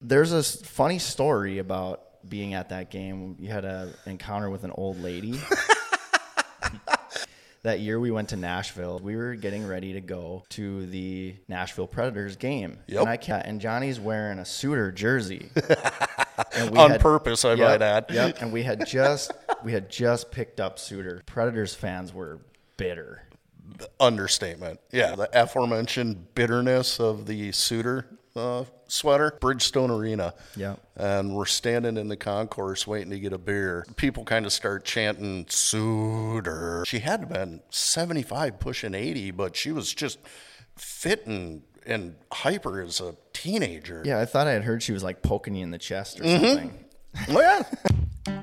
There's a funny story about being at that game. You had an encounter with an old lady. that year we went to Nashville. We were getting ready to go to the Nashville Predators game. Yep. And, I and Johnny's wearing a Suter jersey. And we On had- purpose, I Yep, might add. Yep. And we had just we had just picked up Suter. Predators fans were bitter. Understatement. Yeah, the aforementioned bitterness of the Suter uh, sweater, Bridgestone Arena. Yep. And we're standing in the concourse waiting to get a beer. People kind of start chanting Suter. She had been 75 pushing 80, but she was just fit and, and hyper as a teenager. Yeah, I thought I had heard she was like poking you in the chest or Mm-hmm. something. Oh, yeah.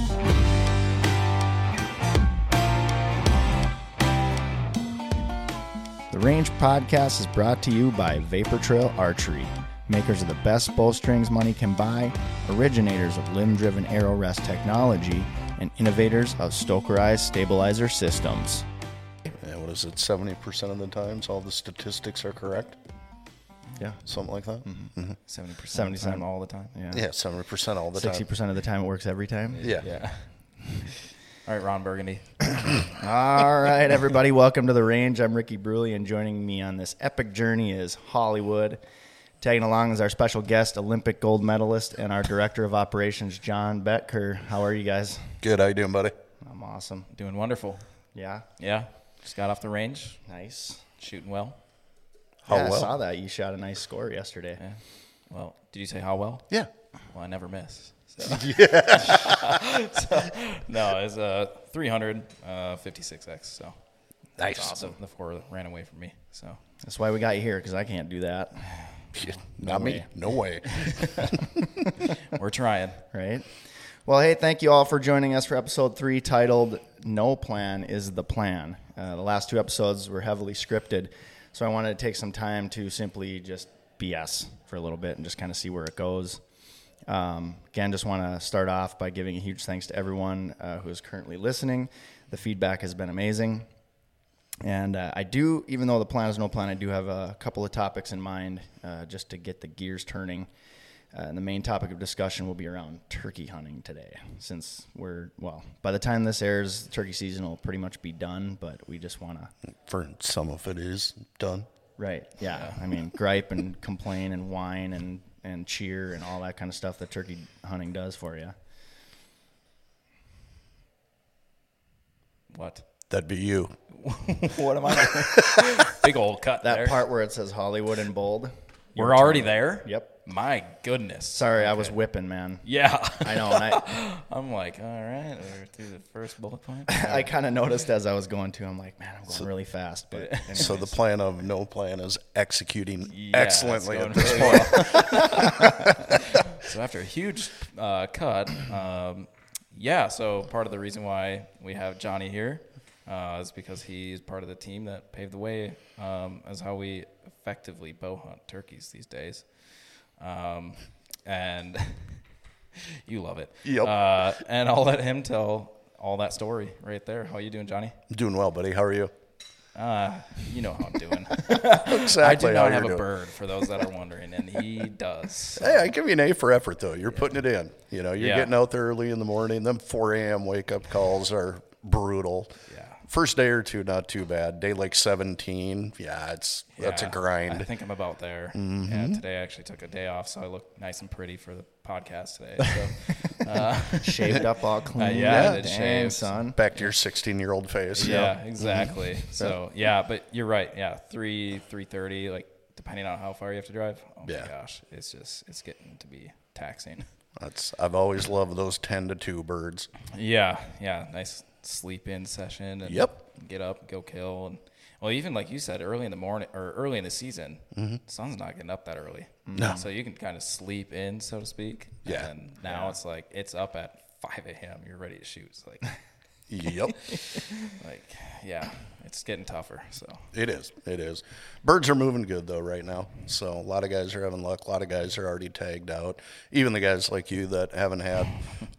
The Range Podcast is brought to you by Vapor Trail Archery, makers of the best bowstrings money can buy, originators of limb driven arrow rest technology, and innovators of Stokerized stabilizer systems. Yeah, what is it? 70% of the times all the statistics are correct? Yeah. Something like that? Mm-hmm. Mm-hmm. Seventy percent. 70 of the time, all the time. Yeah. Yeah, 70% all the time. 60% of the time it works every time. Yeah. Yeah. all right, Ron Burgundy. All right, everybody, welcome to the range. I'm Ricky Bruley, and joining me on this epic journey is Hollywood. Tagging along is our special guest, Olympic gold medalist, and our director of operations, John Betker. How are you guys? Good. How you doing, buddy? I'm awesome. Doing wonderful. Yeah, Yeah. Just got off the range, nice. shooting well. How yeah, I saw that. You shot a nice score yesterday. Yeah. Well, did you say how well? Yeah. Well, I never miss. So. So, no, it's a 300, uh, 56x. So Nice. awesome. The four ran away from me. So That's why we got you here, because I can't do that, Not me. No way. we're trying. right? Well, hey, thank you all for joining us for episode three titled No Plan is the Plan. Uh, the last two episodes were heavily scripted, so I wanted to take some time to simply just BS for a little bit and just kind of see where it goes. Um, again, just want to start off by giving a huge thanks to everyone uh, who is currently listening. The feedback has been amazing. And uh, I do, even though the plan is no plan, I do have a couple of topics in mind uh, just to get the gears turning. Uh, and the main topic of discussion will be around turkey hunting today, since we're, well, by the time this airs, turkey season will pretty much be done, but we just want to, For some of it is done. right, yeah. I mean, gripe and complain and whine and, and cheer and all that kind of stuff that turkey hunting does for you. What? That'd be you. what am I? Big old cut That there. part where it says Hollywood in bold. We're already there? Yep. My goodness. Sorry, I was whipping, man. Yeah. I know. And I, I'm like, all right, we're through the first bullet point. I kind of noticed as I was going to. I'm like, man, I'm going really fast. But So the plan of no plan is executing Yeah, excellently it's at this really point. so after a huge uh, cut, um, yeah. So part of the reason why we have Johnny here uh, is because he's part of the team that paved the way um, as how we effectively bow hunt turkeys these days. Um, and you love it. Yep. Uh, and I'll let him tell all that story right there. How are you doing, Johnny? Doing well, buddy. How are you? Uh, you know how I'm doing. Exactly. I do not have a doing. bird, for those that are wondering, and he does. So, Hey, I give you an A for effort though. You're putting it in. You know, you're Yeah. getting out there early in the morning. Them 4 a.m. wake up calls are brutal. Yeah. First day or two, not too bad. Day like 17, yeah, it's that's a grind. I think I'm about there. Mm-hmm. Yeah, today I actually took a day off, so I look nice and pretty for the podcast today. So Shaved up all clean. Uh, yeah, I did Dang, son. Back to your 16 year old face. Yeah, exactly. So yeah, but you're right. Yeah, three, three thirty. Like depending on how far you have to drive. Oh Yeah. my gosh, it's just it's getting to be taxing. That's I've always loved those 10 to 2 birds. Yeah, yeah. Nice sleep in session. And Yep. Get up, go kill, and well, even like you said, early in the morning or early in the season, mm-hmm. sun's not getting up that early. Mm-hmm. No. So you can kind of sleep in, so to speak. Yeah. And now it's like it's up at five a.m. You're ready to shoot. It's like, Yep. like yeah, it's getting tougher. So It is. It is. Birds are moving good though right now. So a lot of guys are having luck. A lot of guys are already tagged out. Even the guys like you that haven't had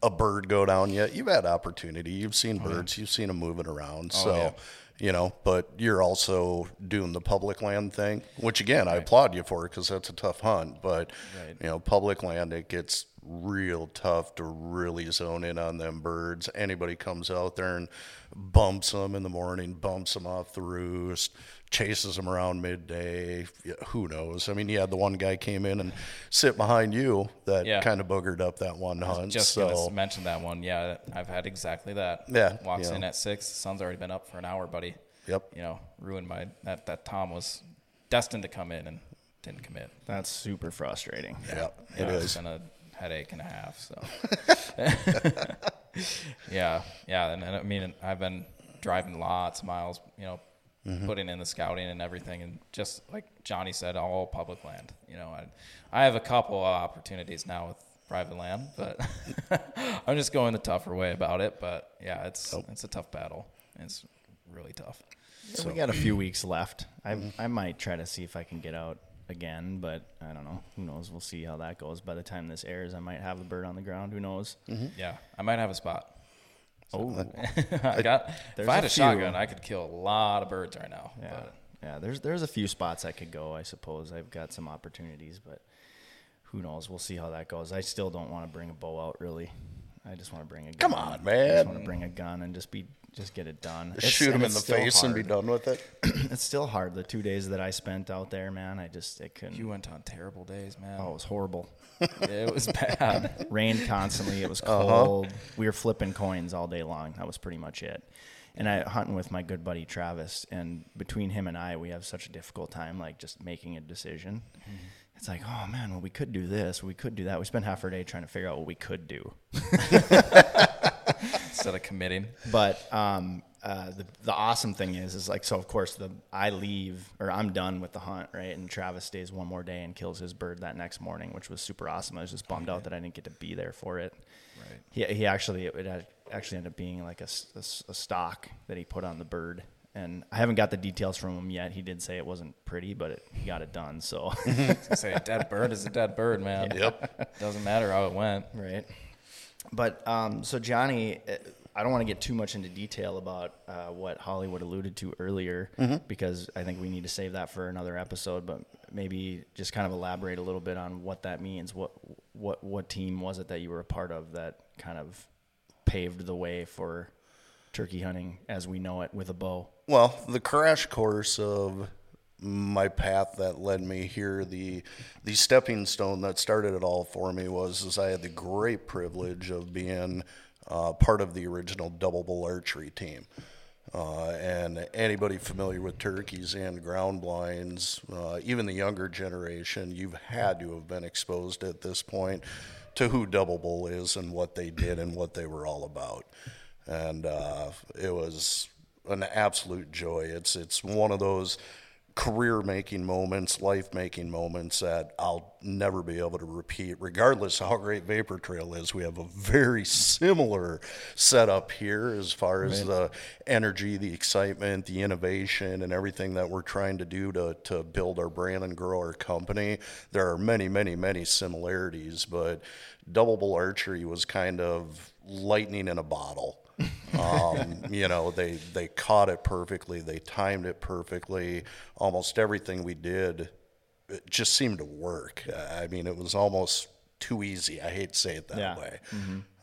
a bird go down yet, you've had opportunity. You've seen oh, birds. You've seen them moving around. Oh, so. yeah. You know, but you're also doing the public land thing, which again I applaud you for because that's a tough hunt. But Right. you know, public land it gets real tough to really zone in on them birds. Anybody comes out there and bumps them in the morning, bumps them off the roost, chases them around midday. Who knows? I mean, you had the one guy came in and sit behind you that Yeah. kind of boogered up that one hunt. just so gonna that one. Yeah, I've had exactly that. Yeah, Walks yeah. in at six. The sun's already been up for an hour, buddy. Yep. You know, ruined my that that Tom was destined to come in and didn't come in. That's super frustrating. yeah, it Yeah, is. It's been a headache and a half. So. yeah, yeah, and, and I mean, I've been driving lots of miles. You know, Mm-hmm. putting in the scouting and everything, and just like Johnny said, all public land. You know, I I have a couple of opportunities now with private land, but I'm just going the tougher way about it. But yeah, it's it's a tough battle. It's really tough. So we got a few weeks left. I I might try to see if I can get out again, but I don't know. Who knows? We'll see how that goes. By the time this airs, I might have the bird on the ground. Who knows? Mm-hmm. Yeah, I might have a spot. Oh, I got. There's If I had a a, shotgun, I could kill a lot of birds right now. yeah, But yeah. There's there's a few spots I could go. I suppose I've got some opportunities, but who knows? We'll see how that goes. I still don't want to bring a bow out. Really, I just want to bring a gun. Come on, man. I just want to bring a gun and just be just get it done. It's- shoot and him in the still face and be done with it. It's still hard. The two days that I spent out there, man, I just it couldn't. you went on terrible days, man. oh, it was horrible. It was bad. rained constantly. It was Uh-huh. cold. We were flipping coins all day long. That was pretty much it. And I hunting with my good buddy Travis, and between him and I, we have such a difficult time, like just making a decision. Mm-hmm. It's like, oh man, well we could do this, we could do that. We spent half our day trying to figure out what we could do. Instead of committing. But um, uh, the the awesome thing is, is like so. Of course, the I leave or I'm done with the hunt, right? And Travis stays one more day and kills his bird that next morning, which was super awesome. I was just bummed out that I didn't get to be there for it. Right. He he actually it had actually ended up being like a a stock that he put on the bird. And I haven't got the details from him yet. He did say it wasn't pretty, but it, he got it done. So, I say a dead bird is a dead bird, man. Yep. Doesn't matter how it went. right. But um, so Johnny, uh, I don't want to get too much into detail about uh, what Hollywood alluded to earlier because I think we need to save that for another episode. But maybe just kind of elaborate a little bit on what that means. What what what team was it that you were a part of that kind of paved the way for turkey hunting as we know it with a bow? Well, the crash course of my path that led me here, the the stepping stone that started it all for me was is I had the great privilege of being uh, part of the original Double Bull archery team. Uh, and anybody familiar with turkeys and ground blinds, uh, even the younger generation, you've had to have been exposed at this point to who Double Bull is and what they did and what they were all about. And uh, it was an absolute joy. It's it's one of those career making moments, life making moments that I'll never be able to repeat, regardless of how great Vapor Trail is. We have a very similar setup here as far as the energy, the excitement, the innovation, and everything that we're trying to do to, to build our brand and grow our company. There are many, many, many similarities, but Double Bull Archery was kind of lightning in a bottle um, you know, they they caught it perfectly. They timed it perfectly. Almost everything we did, it just seemed to work. I mean, it was almost too easy. I hate to say it that Yeah. way.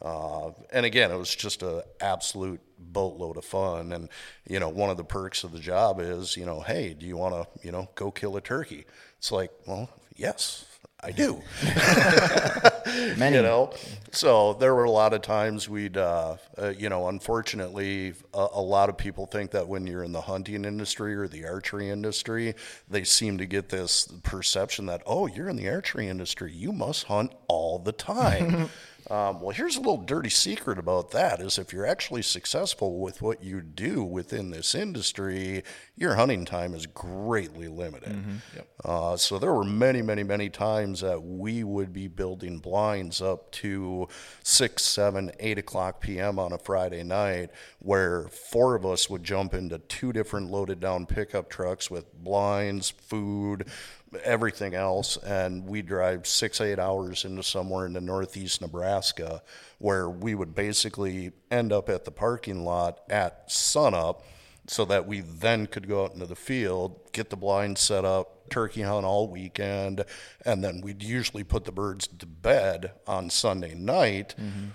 Uh, and again, it was just an absolute boatload of fun. And you know, one of the perks of the job is, you know, hey, do you want to, you know, go kill a turkey? It's like, well, yes, I do. Many. you know so there were a lot of times we'd uh, uh, you know unfortunately a, a lot of people think that when you're in the hunting industry or the archery industry they seem to get this perception that oh you're in the archery industry you must hunt all the time um, well here's a little dirty secret about that is if you're actually successful with what you do within this industry your hunting time is greatly limited uh, so there were many, many, many times that we would be building blinds up to six, seven, eight o'clock p.m. on a Friday night, where four of us would jump into two different loaded down pickup trucks with blinds, food, everything else, and we drive six, eight hours into somewhere in the northeast Nebraska, where we would basically end up at the parking lot at sunup so that we then could go out into the field, get the blinds set up, turkey hunt all weekend, and then we'd usually put the birds to bed on Sunday night, mm-hmm.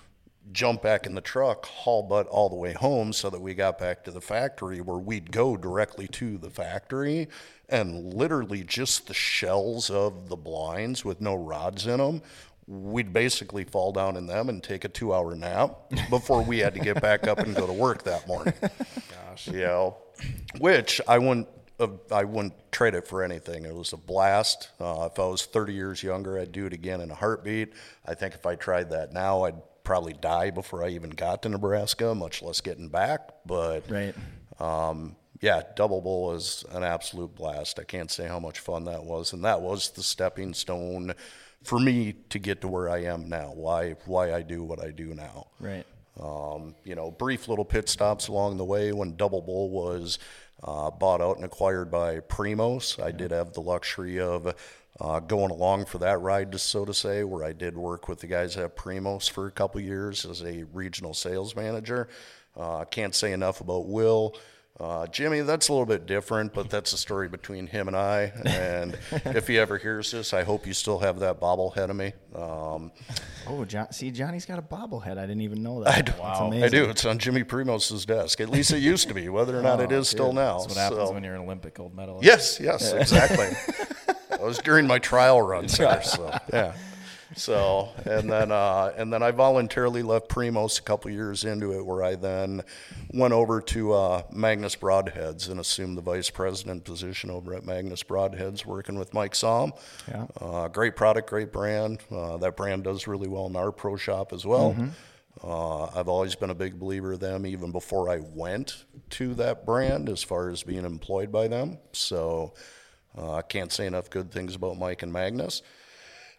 Jump back in the truck, haul butt all the way home so that we got back to the factory where we'd go directly to the factory and literally just the shells of the blinds with no rods in them we'd basically fall down in them and take a two hour nap before we had to get back up and go to work that morning. Gosh. You know, which I wouldn't. Uh, I wouldn't trade it for anything. It was a blast. Uh, if I was 30 years younger, I'd do it again in a heartbeat. I think if I tried that now, I'd probably die before I even got to Nebraska, much less getting back. But Right. um, yeah, Double Bull was an absolute blast. I can't say how much fun that was, and that was the stepping stone for me to get to where I am now. Why why I do what I do now. Right. Um, you know, brief little pit stops along the way when Double Bull was uh, bought out and acquired by Primos. I did have the luxury of uh, going along for that ride, just so to say, where I did work with the guys at Primos for a couple years as a regional sales manager. Uh, can't say enough about Will. Uh, Jimmy, that's a little bit different, but that's a story between him and I. And if he ever hears this, I hope you still have that bobblehead of me. Um, Oh, John, see, Johnny's got a bobblehead. I didn't even know that. I do. That's I do. It's on Jimmy Primos's desk. At least it used to be. Whether or not it is still now. That's what happens So- when you're an Olympic gold medalist. Yes, yes, exactly. was during my trial runs there. So yeah. So and then uh, and then I voluntarily left Primos a couple years into it, where I then went over to uh, Magnus Broadheads and assumed the vice president position over at Magnus Broadheads, working with Mike Som. Yeah. Uh, great product, great brand. Uh, that brand does really well in our pro shop as well. Uh, I've always been a big believer of them, even before I went to that brand, as far as being employed by them. So I can't say enough good things about Mike and Magnus.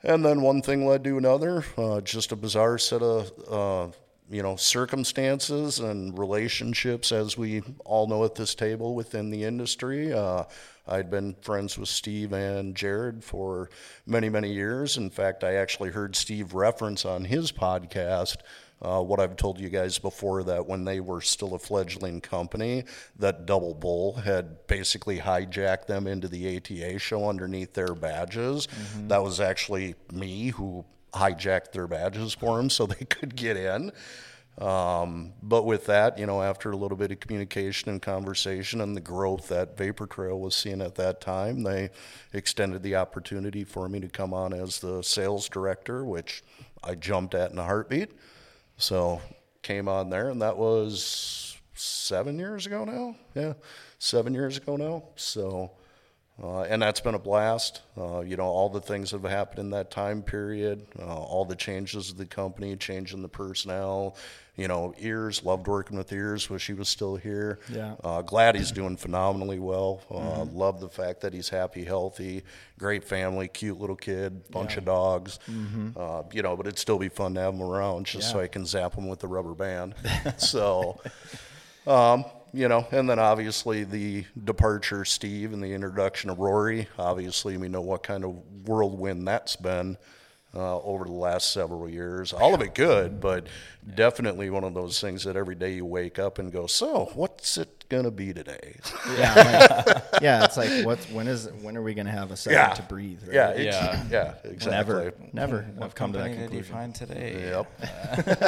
And then one thing led to another. Uh, just a bizarre set of, uh, you know, circumstances and relationships, as we all know at this table within the industry. Uh, I'd been friends with Steve and Jared for many, many years. In fact, I actually heard Steve reference on his podcast uh, what I've told you guys before that when they were still a fledgling company, that Double Bull had basically hijacked them into the ATA show underneath their badges. That was actually me who hijacked their badges for them so they could get in. Um, but with that, you know, after a little bit of communication and conversation and the growth that Vapor Trail was seeing at that time, they extended the opportunity for me to come on as the sales director, which I jumped at in a heartbeat. So came on there, and that was seven years ago now. Yeah, seven years ago now. So, uh, and that's been a blast. Uh, you know, all the things that have happened in that time period, uh, all the changes of the company, changing the personnel. You know, Ears loved working with Ears. Wish he was still here. Yeah. Uh, glad he's doing phenomenally well. Uh, Love the fact that he's happy, healthy, great family, cute little kid, bunch of dogs. Uh, you know, but it'd still be fun to have him around just so I can zap him with the rubber band. so, um, you know, and then obviously the departure of Steve and the introduction of Rory. Obviously, we know what kind of whirlwind that's been uh, over the last several years. All of it good, but definitely one of those things that every day you wake up and go, "So, what's it gonna be today?" Yeah, like- yeah. It's like, what's when is when are we gonna have a second Yeah. to breathe? Right? Yeah, it's, Yeah. yeah, exactly. never, never. What I've come to that company did you conclusion. find today? Yep.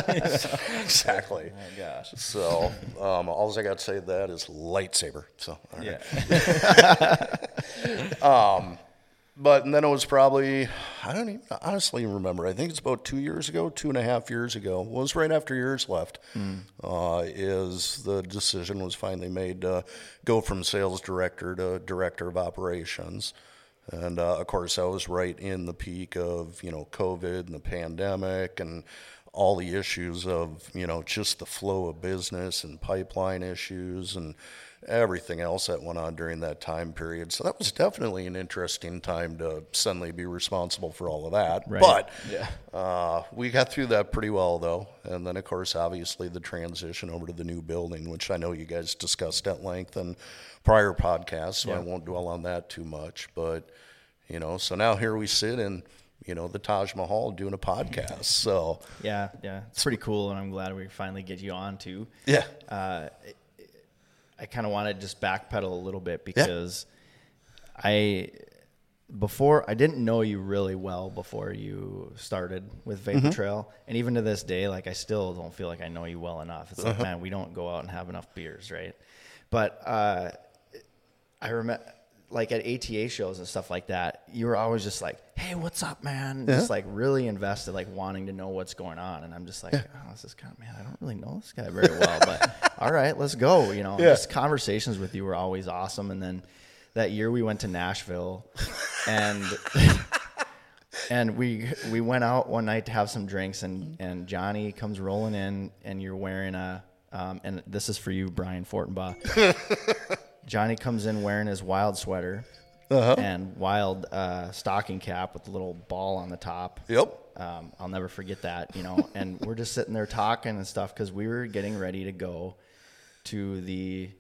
exactly. Oh, gosh. So, um, all I got to say to that is lightsaber. So, all right. Yeah. But and then it was probably I don't even honestly remember. I think it's about two years ago, two and a half years ago. It was right after years left. Uh, is the decision was finally made to go from sales director to director of operations. And uh, of course, I was right in the peak of you know COVID and the pandemic and all the issues of you know just the flow of business and pipeline issues and everything else that went on during that time period. So that was definitely an interesting time to suddenly be responsible for all of that. Right. But uh, we got through that pretty well, though. And then, of course, obviously the transition over to the new building, which I know you guys discussed at length in prior podcasts, so I won't dwell on that too much. But, you know, so now here we sit in, you know, the Taj Mahal doing a podcast. So, Yeah, yeah, it's pretty cool, and I'm glad we finally get you on too. yeah. I kind of want to just backpedal a little bit because I before I didn't know you really well before you started with Vapor Trail, and even to this day, like I still don't feel like I know you well enough. It's like, man, we don't go out and have enough beers, right? But uh, I remember, like at ATA shows and stuff like that, you were always just like, "Hey, what's up, man?" Just like really invested, like wanting to know what's going on. And I'm just like, "Oh, this is kind of man, I don't really know this guy very well, but all right, let's go." You know, just conversations with you were always awesome. And then that year we went to Nashville, and and we we went out one night to have some drinks, and and Johnny comes rolling in, and you're wearing a um, and this is for you, Brian Fortenbaugh. Johnny comes in wearing his wild sweater and wild uh, stocking cap with a little ball on the top. Yep. Um, I'll never forget that, you know. and we're just sitting there talking and stuff because we were getting ready to go to the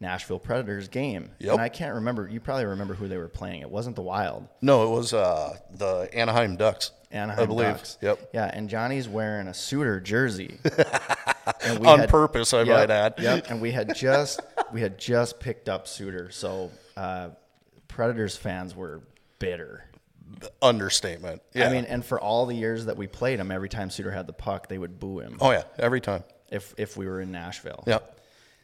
Nashville Predators game. Yep. And I can't remember. You probably remember who they were playing. It wasn't the Wild. No, it was uh, the Anaheim Ducks. Anaheim I believe. Ducks. Yep. Yeah, and Johnny's wearing a Suter jersey. and we On purpose, I yep, might add. Yep. And we had just we had just picked up Suter, so uh, Predators fans were bitter. Understatement. Yeah. I mean, and for all the years that we played him, every time Suter had the puck, they would boo him oh yeah, every time. if if we were in Nashville. Yeah.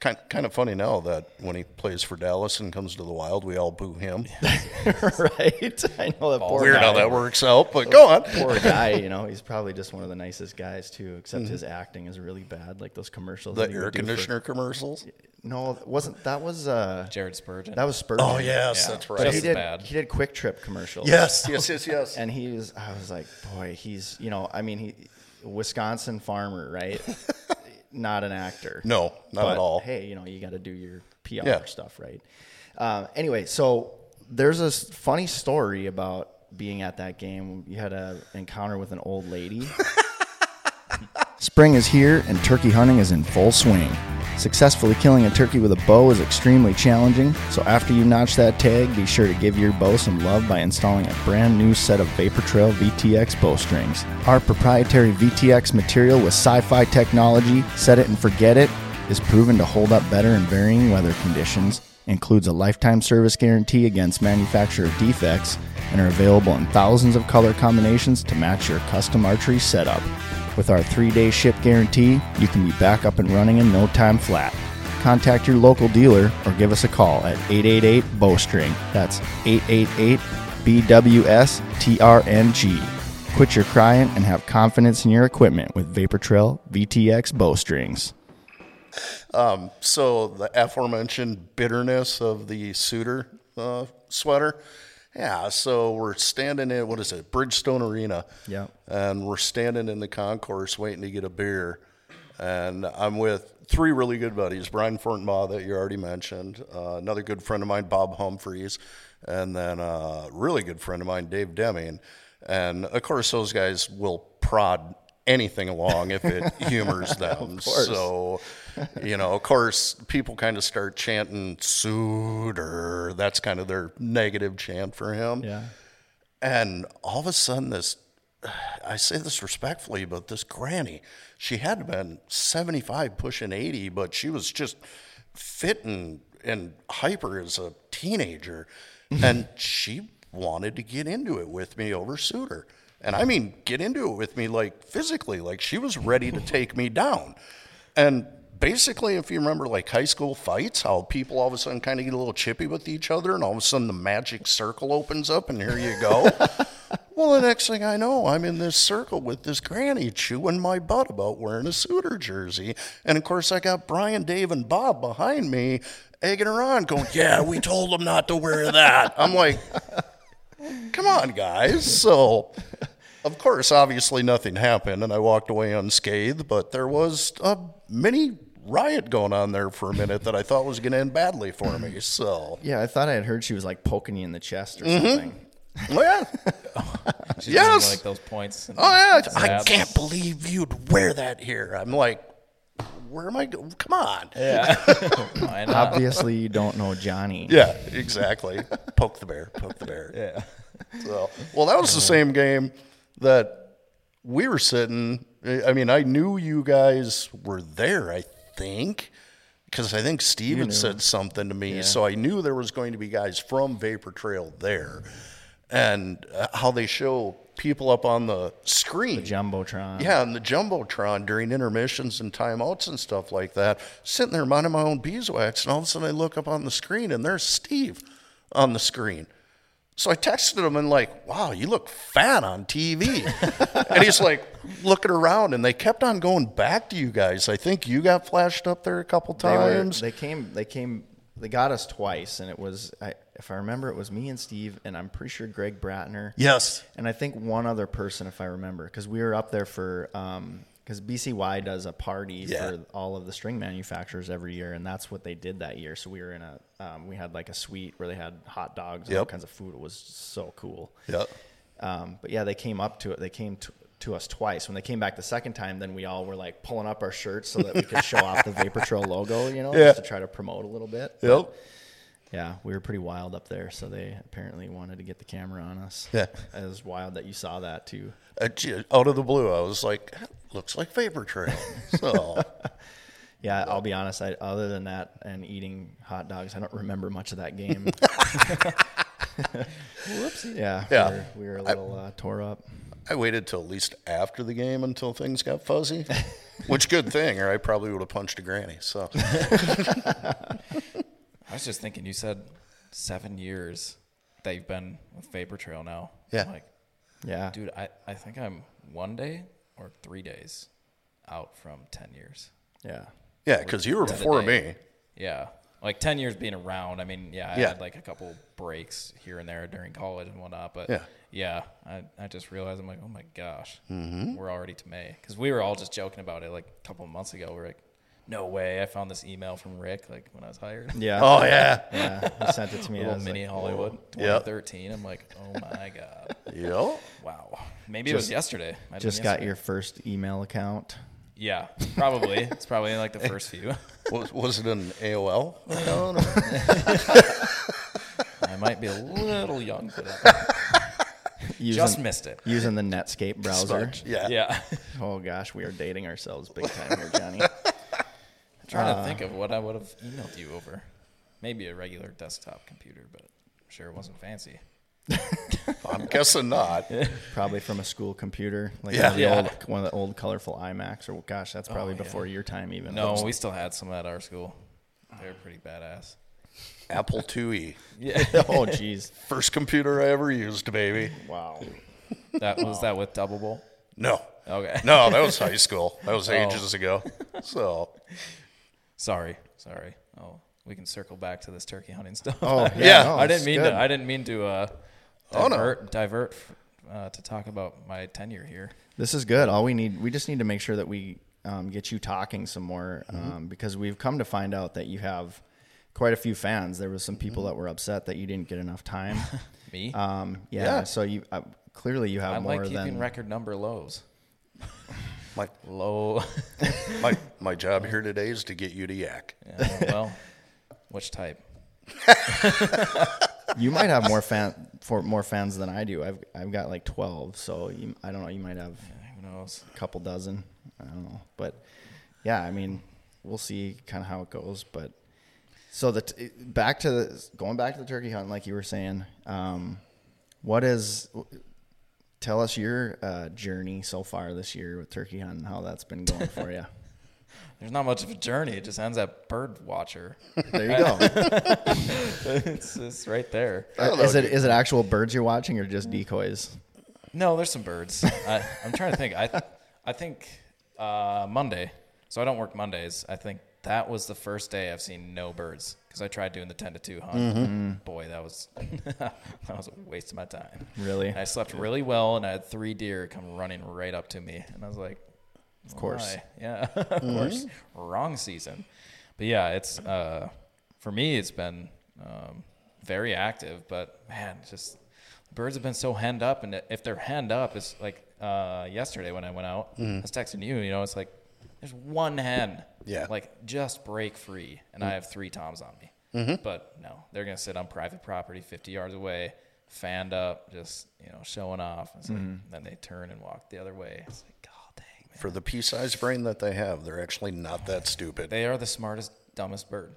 Kind, kind of funny now that when he plays for Dallas and comes to the Wild, we all boo him. right. I know that poor Weird guy. how that works out, but go on. Poor guy, you know, he's probably just one of the nicest guys too. Except his acting is really bad, like those commercials. The that air do for- conditioner commercials. no, it wasn't that was uh Jared Spurgeon. that was Spurgeon. Oh yes, Yeah. that's But right. he did bad. he did Kwik Trip commercials. Yes, yes, yes, yes. And he was I was like, boy, he's you know, I mean he Wisconsin farmer, right? Not an actor. No, not but, at all. Hey, you know, you got to do your PR Yeah. stuff, right? Uh, anyway, so there's a s- funny story about being at that game. You had an encounter with an old lady. Spring is here and turkey hunting is in full swing. Successfully killing a turkey with a bow is extremely challenging, so after you notch that tag, be sure to give your bow some love by installing a brand new set of Vapor Trail VTX bowstrings. Our proprietary VTX material with sci fi technology, set it and forget it, is proven to hold up better in varying weather conditions, includes a lifetime service guarantee against manufacturer defects, and are available in thousands of color combinations to match your custom archery setup. With our three day ship guarantee, you can be back up and running in no time flat. Contact your local dealer or give us a call at 888 Bowstring. That's 888 BWS TRNG. Quit your crying and have confidence in your equipment with Vapor Trail VTX bowstrings. Um, So the aforementioned bitterness of the Suter uh, sweater. Yeah, so we're standing in what is it, Bridgestone Arena. Yeah. And we're standing in the concourse waiting to get a beer. And I'm with three really good buddies, Brian Fortenbaugh that you already mentioned, uh, another good friend of mine, Bob Humphreys, and then a really good friend of mine, Dave Deming. And of course, those guys will prod anything along if it humors them. So, you know, of course, people kind of start chanting Suter. That's kind of their negative chant for him. Yeah. And all of a sudden, this, I say this respectfully, but this granny, she had been 75 pushing 80, but she was just fit and, and hyper as a teenager. and she wanted to get into it with me over Suter. And I mean, get into it with me like physically, like she was ready to take me down. And basically, if you remember like high school fights, how people all of a sudden kind of get a little chippy with each other, and all of a sudden the magic circle opens up, and here you go. well, the next thing I know, I'm in this circle with this granny chewing my butt about wearing a Sooner jersey. And of course, I got Brian, Dave, and Bob behind me egging her on, going, Yeah, we told them not to wear that. I'm like, Come on, guys. So. Of course, obviously nothing happened, and I walked away unscathed. But there was a mini riot going on there for a minute that I thought was going to end badly for me. So, Yeah, I thought I had heard she was like poking you in the chest or Mm-hmm. something. well, yeah, She's Yes. doing, like those points. oh yeah, I can't believe you'd wear that here. I'm like, where am I? Go- Come on. Yeah. Obviously, you don't know Johnny. Yeah, exactly. poke the bear. Poke the bear. Yeah. So, well, that was the same game that we were sitting. I mean, I knew you guys were there. I think because I think Steve had said something to me, so I knew there was going to be guys from Vapor Trail there, and uh, how they show people up on the screen. The Jumbotron. Yeah, and the jumbotron during intermissions and timeouts and stuff like that. Sitting there minding my own beeswax, and all of a sudden I look up on the screen, and there's Steve on the screen. So I texted him and like, "Wow, you look fat on TV," and he's like looking around, and they kept on going back to you guys. I think you got flashed up there a couple They, were, times. they came. They came. They got us twice, and it was. I, if I remember, it was me and Steve, and I'm pretty sure Greg Bratner. yes. And I think one other person, if I remember, because we were up there for um, because BCY does a party Yeah. for all of the string manufacturers every year, and that's what they did that year. So we were in a um, we had like a suite where they had hot dogs and all kinds of food. It was so cool. Yep. Um, but yeah, they came up to it. They came to, to us twice. When they came back the second time, then we all were like pulling up our shirts so that we could show off the Vapor Trail logo, you know, Yeah. just to try to promote a little bit. Yep. Yeah, we were pretty wild up there, so they apparently wanted to get the camera on us. Yeah. it was wild that you saw that too. Uh, Out of the blue, I was like, "That "Looks like Vapor Trail." So. Yeah, I'll be honest. I, other than that and eating hot dogs, I don't remember much of that game. Whoopsie. Yeah, Yeah. we were, we were a little uh, tore up. I waited till at least after the game until things got fuzzy, which good thing, or I probably would have punched a granny. So I was just thinking, you said seven years that you've been with Vapor Trail now. Yeah. I'm like, Yeah, dude, I, I think I'm one day or three days out from 10 years. yeah. yeah, because you were before me. Yeah. Like 10 years being around. I mean, yeah, I Yeah. had like a couple breaks here and there during college and whatnot. But Yeah. yeah, I, I just realized I'm like, oh my gosh, mm-hmm. we're already to May. Because we were all just joking about it like a couple of months ago. We're like, no way. I found this email from Rick like when I was hired. Yeah. Oh yeah, Yeah, he sent it to me. I Little mini like, Hollywood, Yep. 2013. I'm like, oh my god, yep. wow. Maybe it was yesterday. Might have just been got your first email account. Yeah, probably. it's probably like the first few. Was, was it an AOL account? or- I might be a little young for that. Using, Just missed it. using the Netscape browser. Smudge. Yeah. Yeah. Oh gosh, we are dating ourselves big time here, Johnny. Trying Uh, to think of what I would have emailed you over. Maybe a regular desktop computer, but I'm sure it wasn't fancy. I'm guessing not. probably from a school computer, like Yeah. one, of the Yeah. old, one of the old colorful iMacs. Or gosh, that's probably Oh, yeah. before your time even. No, we still had some at our school. They were pretty badass. Apple IIe, Yeah. oh jeez. first computer I ever used, baby. Wow. That was that with Double Bull. No, Okay. no, that was high school. That was Oh. ages ago. So Sorry. Sorry. Oh, we can circle back to this turkey hunting stuff. Oh yeah. Yeah. no, I didn't mean good. to. I didn't mean to uh, Oh, no. divert divert uh, to talk about my tenure here. This is good. All we need, we just need to make sure that we um, get you talking some more Mm-hmm. um, because we've come to find out that you have quite a few fans. There was some people Mm-hmm. that were upset that you didn't get enough time. Me. Um, yeah, Yeah. So you uh, clearly you have I more like keeping than record number lows. my Low. my my job here today is to get you to yak. Yeah, well, which type? you might have more fan for more fans than I do. I've I've got like twelve, so you, I don't know. You might have Who knows? a couple dozen. I don't know, but yeah, I mean, we'll see kind of how it goes. But so the t- back to the going back to the turkey hunt, like you were saying, um, what is? Tell us your uh, journey so far this year with turkey hunting, how that's been going for you. there's not much of a journey. It just ends at bird watcher. There you go. it's, it's right there. is it is it actual birds you're watching or just decoys? No, there's some birds. I, I'm trying to think. I I think uh, Monday. So I don't work Mondays. I think that was the first day I've seen no birds because I tried doing the 10 to 2 hunt. Mm-hmm. Boy, that was that was a waste of my time. Really? And I slept really well, and I had three deer come running right up to me, and I was like, Of course. why? Yeah, of course. Wrong season. But yeah, it's uh, for me. It's been um, very active, but man, just birds have been so henned up, and if they're henned up, it's like uh, yesterday when I went out. I was texting you. You know, it's like there's one hen. Yeah. Like just break free, and I have three toms on me. But no, they're gonna sit on private property, 50 yards away, fanned up, just you know, showing off. It's like, then they turn and walk the other way. It's like, God dang, man. For the pea-sized brain that they have, they're actually not that stupid. They are the smartest, dumbest bird.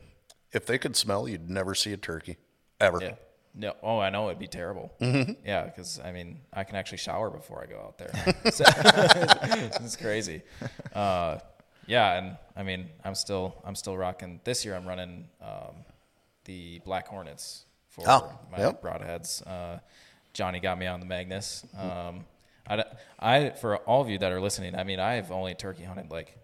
If they could smell, you'd never see a turkey ever. Yeah. No. Oh, I know it'd be terrible. Mm-hmm. Yeah, because I mean, I can actually shower before I go out there. So- it's crazy. Uh, yeah, and I mean, I'm still I'm still rocking. This year, I'm running um, the Black Hornets for Oh, my yep. broadheads. Uh, Johnny got me on the Magnus. Um, I, I for all of you that are listening, I mean, I've only turkey hunted like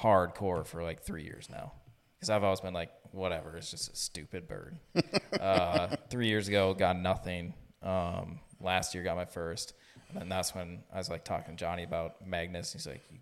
hardcore for like three years now because I've always been like, whatever, it's just a stupid bird. uh, three years ago, got nothing. Um, last year, got my first, and then that's when I was like talking to Johnny about Magnus. He's like, you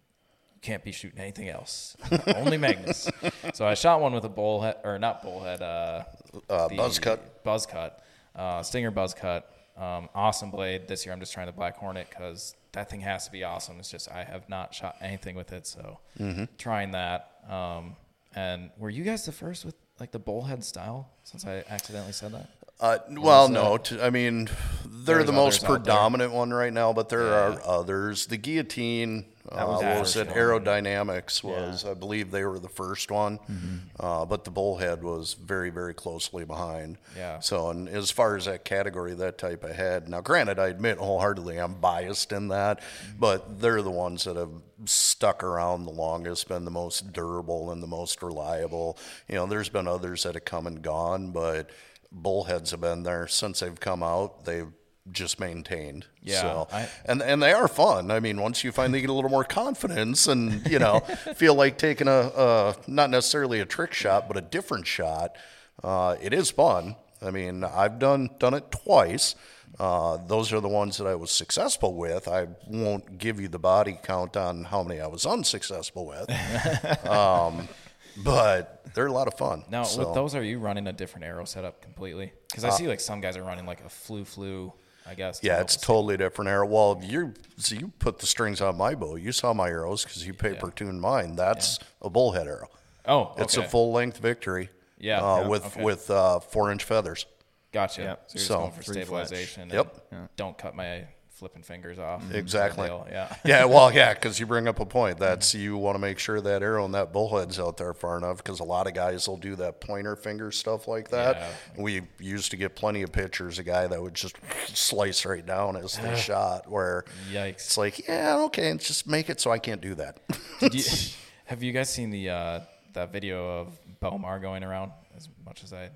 can't be shooting anything else, only Magnus. so I shot one with a bullhead, or not bullhead, uh, Uh, buzz cut. buzz cut, uh, Stinger buzz cut. Um, awesome blade. This year I'm just trying the Black Hornet because that thing has to be awesome. It's just I have not shot anything with it, so Mm-hmm. trying that. Um, and were you guys the first with like the bullhead style? Since I accidentally said that. Uh, well, no. that? T- I mean, they're There's the most others out there. predominant one right now, but there are others. The guillotine, uh, was what was it? first one. Arrowdynamics was, I believe, they were the first one. Mm-hmm. Uh, but the bullhead was very, very closely behind. Yeah. So, and as far as that category, that type of head. Now, granted, I admit wholeheartedly I'm biased in that, Mm-hmm. but they're the ones that have stuck around the longest, been the most durable and the most reliable. You know, there's been others that have come and gone, but bullheads have been there since they've come out. They've just maintained. Yeah, So, I- and and they are fun. I mean, once you finally get a little more confidence and you know feel like taking a, not necessarily a trick shot, but a different shot, uh, it is fun. I mean, I've done done it twice. Uh, those are the ones that I was successful with. I won't give you the body count on how many I was unsuccessful with, um, but they're a lot of fun. Now So- with those, are you running a different arrow setup completely? Because I see like some guys are running like a flu flu. I guess. Yeah, it's us- totally different arrow. Well, you so you put the strings on my bow. You saw my arrows because you paper tuned mine. That's a bullhead arrow. Oh, It's a full length victory. Yeah, uh, yeah, with okay. with uh, four inch feathers. Gotcha. Yep. So you're just So, going for free fletch. stabilization. Yep. Don't cut my flipping fingers off. Exactly. Yeah. Yeah, well, yeah, because you bring up a point. That's you want to make sure that arrow and that bullhead's out there far enough because a lot of guys will do that pointer finger stuff like that. Yeah. We used to get plenty of pictures. A guy that would just slice right down as the shot. Where Yikes. it's like, yeah, okay, just make it so I can't do that. You, have you guys seen the uh, that video of Belmar going around? As much as I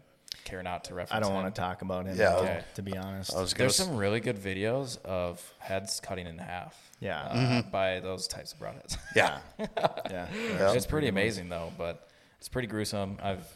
care not to reference. I don't him. want to talk about him. Yeah. Okay. to be honest. I was gonna There's s- some really good videos of heads cutting in half. Yeah. uh, By those types of broadheads. yeah. yeah. it's pretty amazing though, but it's pretty gruesome. I've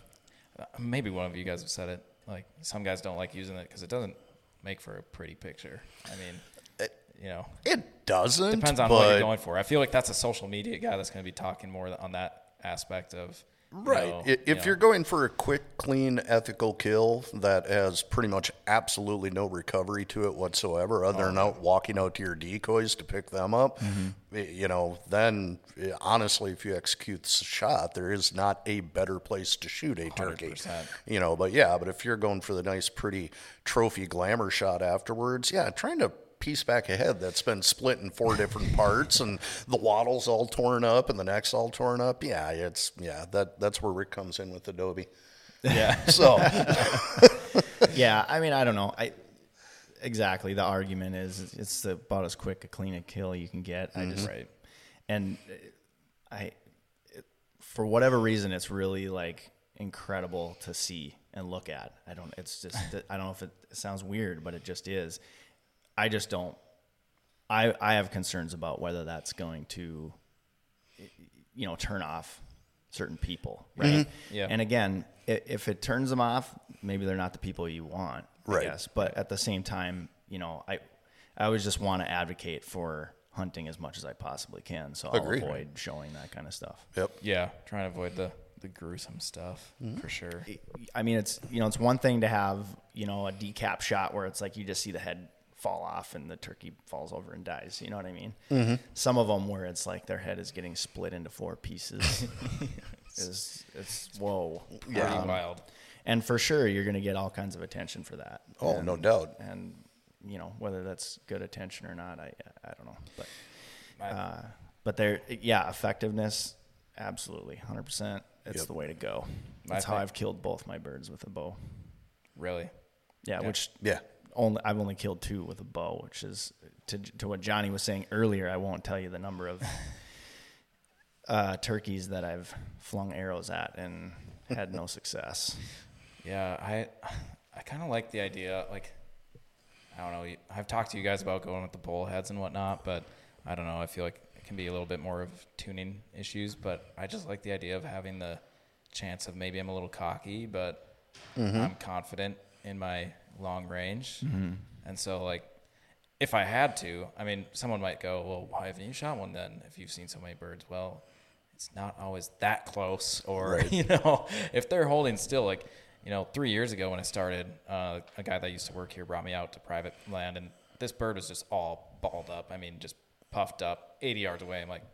maybe one of you guys have said it. Like some guys don't like using it because it doesn't make for a pretty picture. I mean, it, you know, It doesn't. depends on but what you're going for. I feel like that's a social media guy that's going to be talking more on that aspect of you Right. if know, you're going for a quick, clean, ethical kill that has pretty much absolutely no recovery to it whatsoever, other Oh, than out walking out to your decoys to pick them up, Mm-hmm. you know, then honestly, if you execute the shot, there is not a better place to shoot a turkey. 100%. You know, but yeah, but if you're going for the nice, pretty trophy glamour shot afterwards, yeah, trying to piece back ahead that's been split in four different parts and the wattle's all torn up and the neck's all torn up. Yeah, it's yeah, that that's where Rick comes in with Adobe. yeah. So yeah, I mean, I don't know. I exactly the argument is it's about as quick a clean a kill you can get. I just Right. and uh, I for whatever reason, it's really like incredible to see and look at. I don't. It's just. I don't know if it sounds weird, but it just is. I just don't. I I have concerns about whether that's going to, you know, turn off certain people, right? Yeah. And again, i- if it turns them off, maybe they're not the people you want, Right. I guess. But at the same time, you know, I I always just want to advocate for hunting as much as I possibly can, so I'll Agreed. avoid showing that kind of stuff. Yep. Yeah, trying to avoid the the gruesome stuff Mm-hmm. for sure. I mean, it's you know, it's one thing to have you know a decap shot where it's like you just see the head fall off and the turkey falls over and dies. You know what I mean? Mm-hmm. Some of them where it's like their head is getting split into four pieces. is it's whoa, Pretty Um, wild. and for sure you're going to get all kinds of attention for that. Oh, And- no doubt. And you know whether that's good attention or not, I I don't know, but I- uh, but there, yeah, effectiveness, absolutely, hundred percent. It's Yep. the way to go. I That's how think- I've killed both my birds with a bow. Really? Yeah, Yeah. which Yeah. Only I've only killed two with a bow, which is to to what Johnny was saying earlier. I won't tell you the number of uh, turkeys that I've flung arrows at and had no success. Yeah, I I kind of like the idea. Like, I don't know. I've talked to you guys about going with the bullheads and whatnot, but I don't know. I feel like it can be a little bit more of tuning issues. But I just like the idea of having the chance of maybe I'm a little cocky, but I'm confident in my long range, and so like. If I had to, I mean, someone might go, "Well, why haven't you shot one then? If you've seen so many birds?" Well, it's not always that close, or you know, if they're holding still, like you know, three years ago when I started, uh, a guy that used to work here brought me out to private land, and this bird was just all balled up. I mean, just puffed up, 80 yards away. I'm like,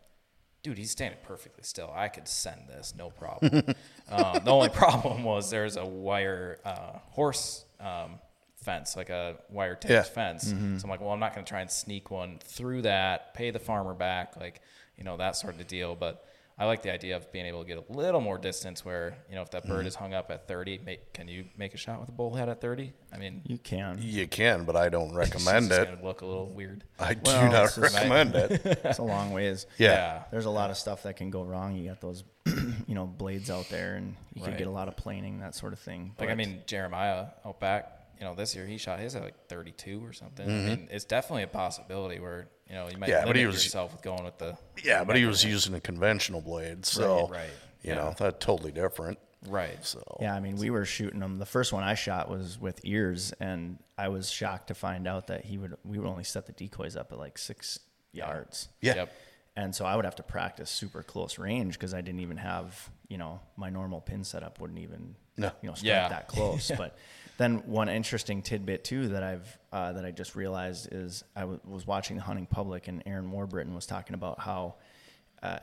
dude, he's standing perfectly still. I could send this, no problem. um, the only problem was there's a wire uh, horse um, fence, like a wire taped Yeah. fence. So mm-hmm. I'm like, well, I'm not going to try and sneak one through that, pay the farmer back, like, you know, that sort of deal. But I like the idea of being able to get a little more distance where, you know, if that bird mm-hmm. is hung up at 30, make, can you make a shot with a bullhead at 30? I mean, You can. You can, but I don't recommend just it. going to look a little weird. I do not it's just- recommend it. It's a long ways. Yeah. There's a lot of stuff that can go wrong. You got those, you know, blades out there, and you can get a lot of planing, that sort of thing. Like I mean, Jeremiah out back, you know, this year he shot his at like 32 or something. Mm-hmm. I mean, it's definitely a possibility where you know you might Yeah, limit but he was- yourself with going with the Yeah, but he was using a conventional blade, so right, you yeah. know that's totally different. right. So Yeah, I mean, we were shooting them. The first one I shot was with ears, and I was shocked to find out that he would. We would only set the decoys up at like six yards, yeah, Yep. and so I would have to practice super close range because I didn't even have, you know, my normal pin setup wouldn't even, No. you know, strike Yeah. that close. But then one interesting tidbit too that I've uh, that I just realized is I w- was watching the hunting public, and Aaron Warbritton was talking about how. Uh,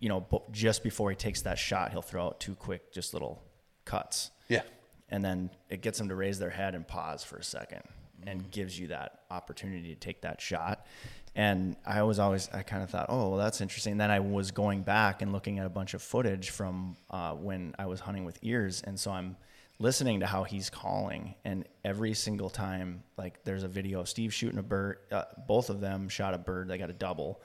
you know, bo- just before he takes that shot, he'll throw out two quick, just little cuts. Yeah, and then it gets them to raise their head and pause for a second and gives you that opportunity to take that shot. And i was always i kind of thought oh well that's interesting. And then i was going back and looking at a bunch of footage from uh, when i was hunting with ears. And so i'm listening to how he's calling and every single time like there's a video of steve shooting a bird uh, both of them shot a bird they got a double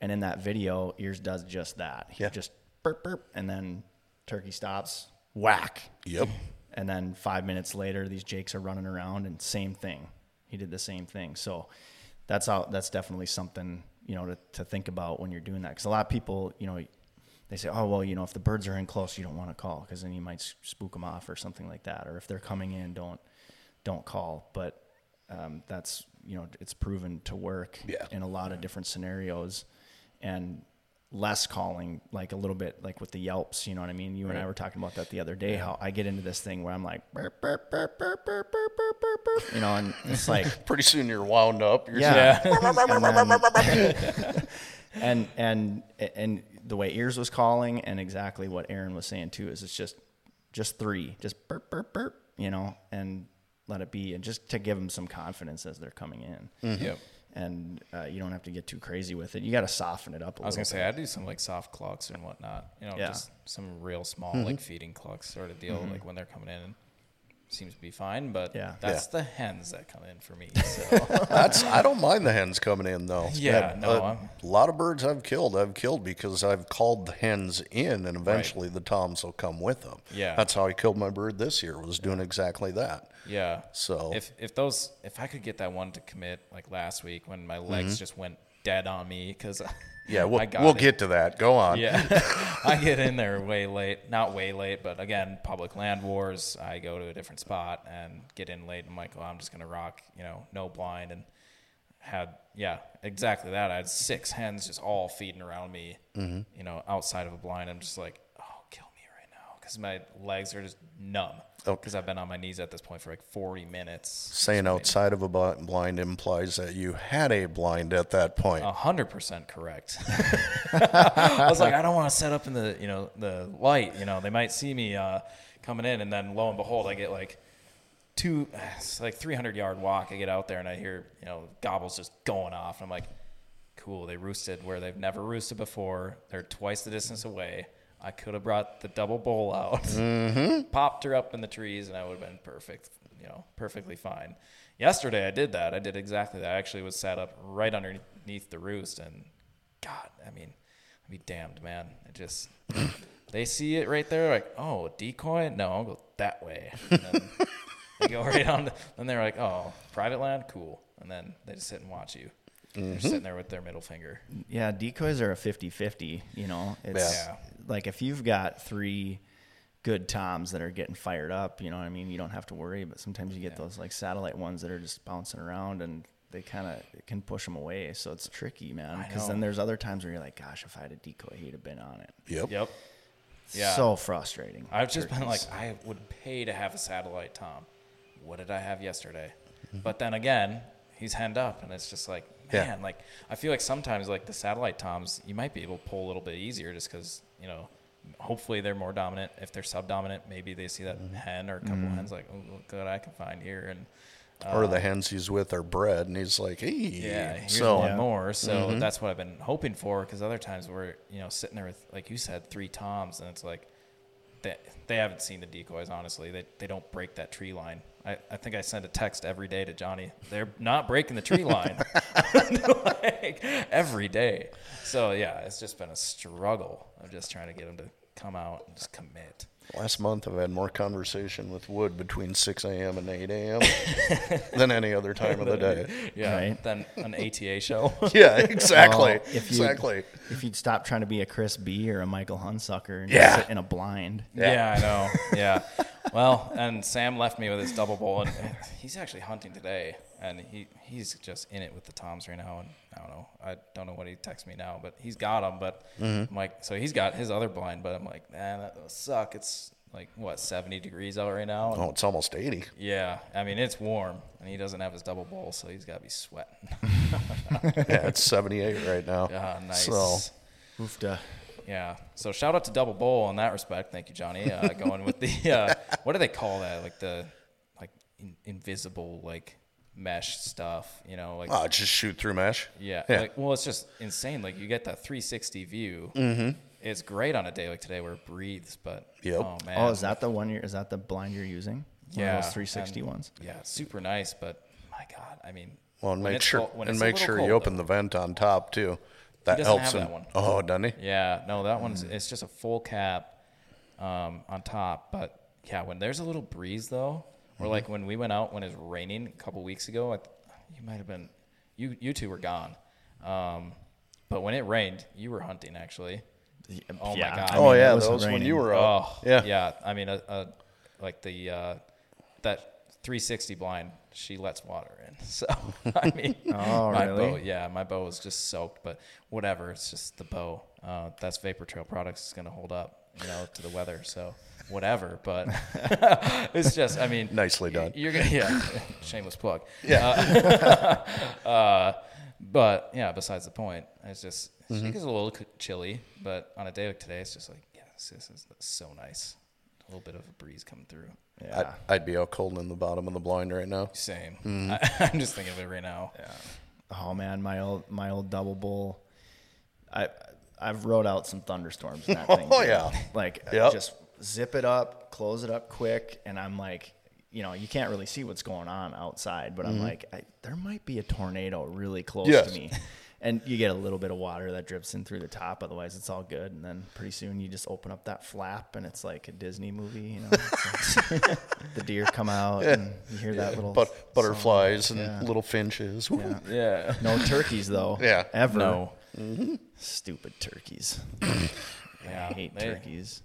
and in that video ears does just that he Yeah. just burp burp and then turkey stops whack yep, and then five minutes later, these jakes are running around, and same thing. He did the same thing. So that's how. That's definitely something you know to, to think about when you're doing that. Because a lot of people, you know, they say, oh well, you know, if the birds are in close, you don't want to call because then you might spook them off or something like that. Or if they're coming in, don't don't call. But um, that's you know, it's proven to work Yeah. in a lot of different scenarios, and less calling like a little bit like with the yelps you know what i mean you and i were talking about that the other day how i get into this thing where i'm like burp, burp, burp, burp, burp, burp, burp, burp, you know and it's like pretty soon you're wound up. You're yeah, and, then- and and and the way ears was calling and exactly what aaron was saying too is it's just just three just burp burp burp you know and let it be and just to give them some confidence as they're coming in Yep. and uh, you don't have to get too crazy with it you got to soften it up I was little gonna say I do some like soft clucks and whatnot. You know, Yeah. just some real small Mm-hmm. like feeding clucks sort of deal, like when they're coming in. And seems to be fine. But Yeah. that's Yeah. the hens that come in for me. So That's I don't mind the hens coming in though. Yeah, no, a, I'm- a lot of birds I've killed. I've killed because I've called the hens in, and eventually the toms will come with them. Yeah. that's how I killed my bird this year. Was doing exactly that. yeah. So- if if those if I could get that one to commit like last week when my legs mm-hmm. just went dead on me because. Yeah, we'll I got we'll it. get to that. Go on. Yeah, I get in there way late. Not way late, but again, public land wars. I go to a different spot and get in late. I'm like, well, I'm just gonna rock, you know, no blind, and had yeah, exactly that. I had six hens just all feeding around me, Mm-hmm. you know, outside of a blind. I'm just like, oh, kill me right now, because my legs are just numb. Okay. Because I've been on my knees at this point for like 40 minutes. Saying outside of a bl- blind implies that you had a blind at that point. Hundred percent correct. I was like, I don't want to set up in the you know the light. You know, they might see me uh, coming in, and then lo and behold, I get like two, like three hundred yard walk. I get out there and I hear you know gobbles just going off. I'm like, cool. They roosted where they've never roosted before. They're twice the distance away. I could have brought the Double Bull out, mm-hmm. popped her up in the trees, and I would have been perfect. You know, perfectly fine. Yesterday I did that. I did exactly that. I actually was sat up right underneath the roost, and God, I mean, I'd be damned, man. It just they see it right there, like, oh, decoy? No, I'll go that way. And then they go right on. To, then they're like, oh, private land, cool. And then they just sit and watch you. They're mm-hmm. sitting there with their middle finger. Yeah, decoys are a 50-50, you know. It's Yeah. like if you've got three good toms that are getting fired up, you know what I mean, you don't have to worry, but sometimes you get those like satellite ones that are just bouncing around and they kind of can push them away, so it's tricky, man. Because then there's other times where you're like, gosh, if I had a decoy, he'd have been on it. Yep. Yep. Yeah. So frustrating. I've just been like, I would pay to have a satellite Tom. What did I have yesterday? But then again, he's henned up, and it's just like, Yeah. man, like I feel like sometimes like the satellite Toms, you might be able to pull a little bit easier just because you know, hopefully they're more dominant. If they're subdominant, maybe they see that mm-hmm. hen or a couple mm-hmm. hens like, oh, look what I can find here, and or uh, the hens he's with are bred, and he's like, hey. yeah, here's so one Yeah. more. So mm-hmm. that's what I've been hoping for. Because other times we're you know sitting there with like you said three toms, and it's like they they haven't seen the decoys. Honestly, they they don't break that tree line. I, I think I send a text every day to Johnny. They're not breaking the tree line like, every day. So yeah, it's just been a struggle of just trying to get them to come out and just commit. Last month, I've had more conversation with Wood between 6 a.m. and 8 a.m. than any other time of the day. Yeah, Right. than an ATA show. Yeah, exactly. Well, if you- exactly. If you'd stop trying to be a Chris B or a Michael Hunsucker and Yeah. sit in a blind. Yeah. I know. Yeah. Well, and Sam left me with his Double Bull, and he's actually hunting today, and he he's just in it with the toms right now. And I don't know, I don't know what he texts me now, but he's got them. But I'm like, so he's got his other blind, but I'm like, man, that will suck. It's like what 70 degrees out right now. And Oh, it's almost 80. Yeah, I mean it's warm, and he doesn't have his Double Bull, so he's got to be sweating. Yeah, it's 78 right now. Yeah, nice. So, Oofda. Yeah. So shout out to Double Bull in that respect. Thank you, Johnny. Uh, going with the uh, what do they call that? Like the like in, invisible like mesh stuff. You know, like oh, just shoot through mesh. yeah. Yeah. Like, well, it's just insane. Like you get that 360 view. Mm-hmm. It's great on a day like today where it breathes, but Yep. oh man. Oh, is that the one you're, is that the blind you're using? One yeah of those 360 and- ones. Yeah, super nice, but my God, I mean. Well, and make sure cold- and make sure cold, you open though. the vent on top too. That doesn't helps have him. that one. Oh, doesn't he? Yeah, no, that one's it's just a full cap um, on top. But yeah, when there's a little breeze though, or like when we went out when it was raining a couple weeks ago, I, you might have been you you two were gone. Um, but when it rained, you were hunting actually. Oh my God. I Oh mean, it yeah, wasn't when you were out. Oh yeah. yeah. I mean, a, a, like the uh, that 360 blind, she lets water in. So I mean, Oh, my really? bow, yeah, my bow is just soaked. But whatever, it's just the bow. Uh, that's Vapor Trail Products is gonna hold up, you know, to the weather. So whatever. But it's just, I mean, Nicely done. You're gonna, yeah, shameless plug. Yeah. Uh, but yeah, besides the point, it's just Mm-hmm. it gets a little chilly. But on a day like today, it's just like, yes, this is so nice. A little bit of a breeze coming through. Yeah. I'd, I'd be all cold in the bottom of the blind right now. Same. Mm-hmm. I, I'm just thinking of it right now. Yeah. Oh man, my old my old double bull. I I've rode out some thunderstorms in that thing. Oh, dude. yeah. Like Yep. just zip it up, close it up quick, and I'm like, you know, you can't really see what's going on outside, but I'm mm-hmm. like, I, there might be a tornado really close Yes. to me. And you get a little bit of water that drips in through the top. Otherwise, it's all good. And then pretty soon, you just open up that flap, and it's like a Disney movie. You know, the deer come out, and you hear that little But song. butterflies and Yeah. little finches. Yeah. Yeah. No turkeys though. Yeah. Ever. No. Mm-hmm. Stupid turkeys. Yeah. I hate they- turkeys.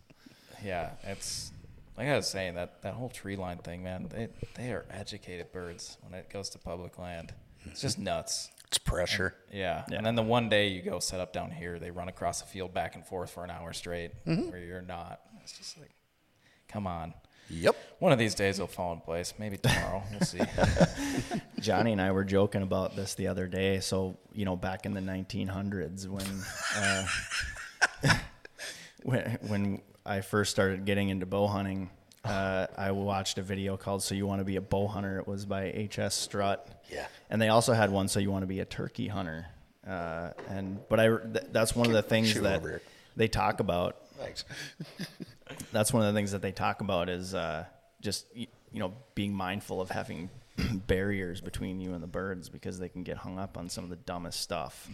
Yeah, it's like I was saying that that whole tree line thing, man. They they are educated birds when it goes to public land. It's just nuts. It's pressure. Yeah. Yeah. And then the one day you go set up down here, they run across the field back and forth for an hour straight, Mm-hmm. where you're not. It's just like, come on. Yep. One of these days it'll fall in place. Maybe tomorrow. we'll see. Johnny and I were joking about this the other day. So you know, back in the 1900s, when uh, when when I first started getting into bow hunting, uh, I watched a video called "So You Want to Be a Bow Hunter." It was by H.S. Strut. Yeah. And they also had one "So You Want to Be a Turkey Hunter." Uh, and but I th- that's one of the things Shoot that they talk about Thanks. that's one of the things that they talk about is uh, just you know being mindful of having barriers between you and the birds because they can get hung up on some of the dumbest stuff,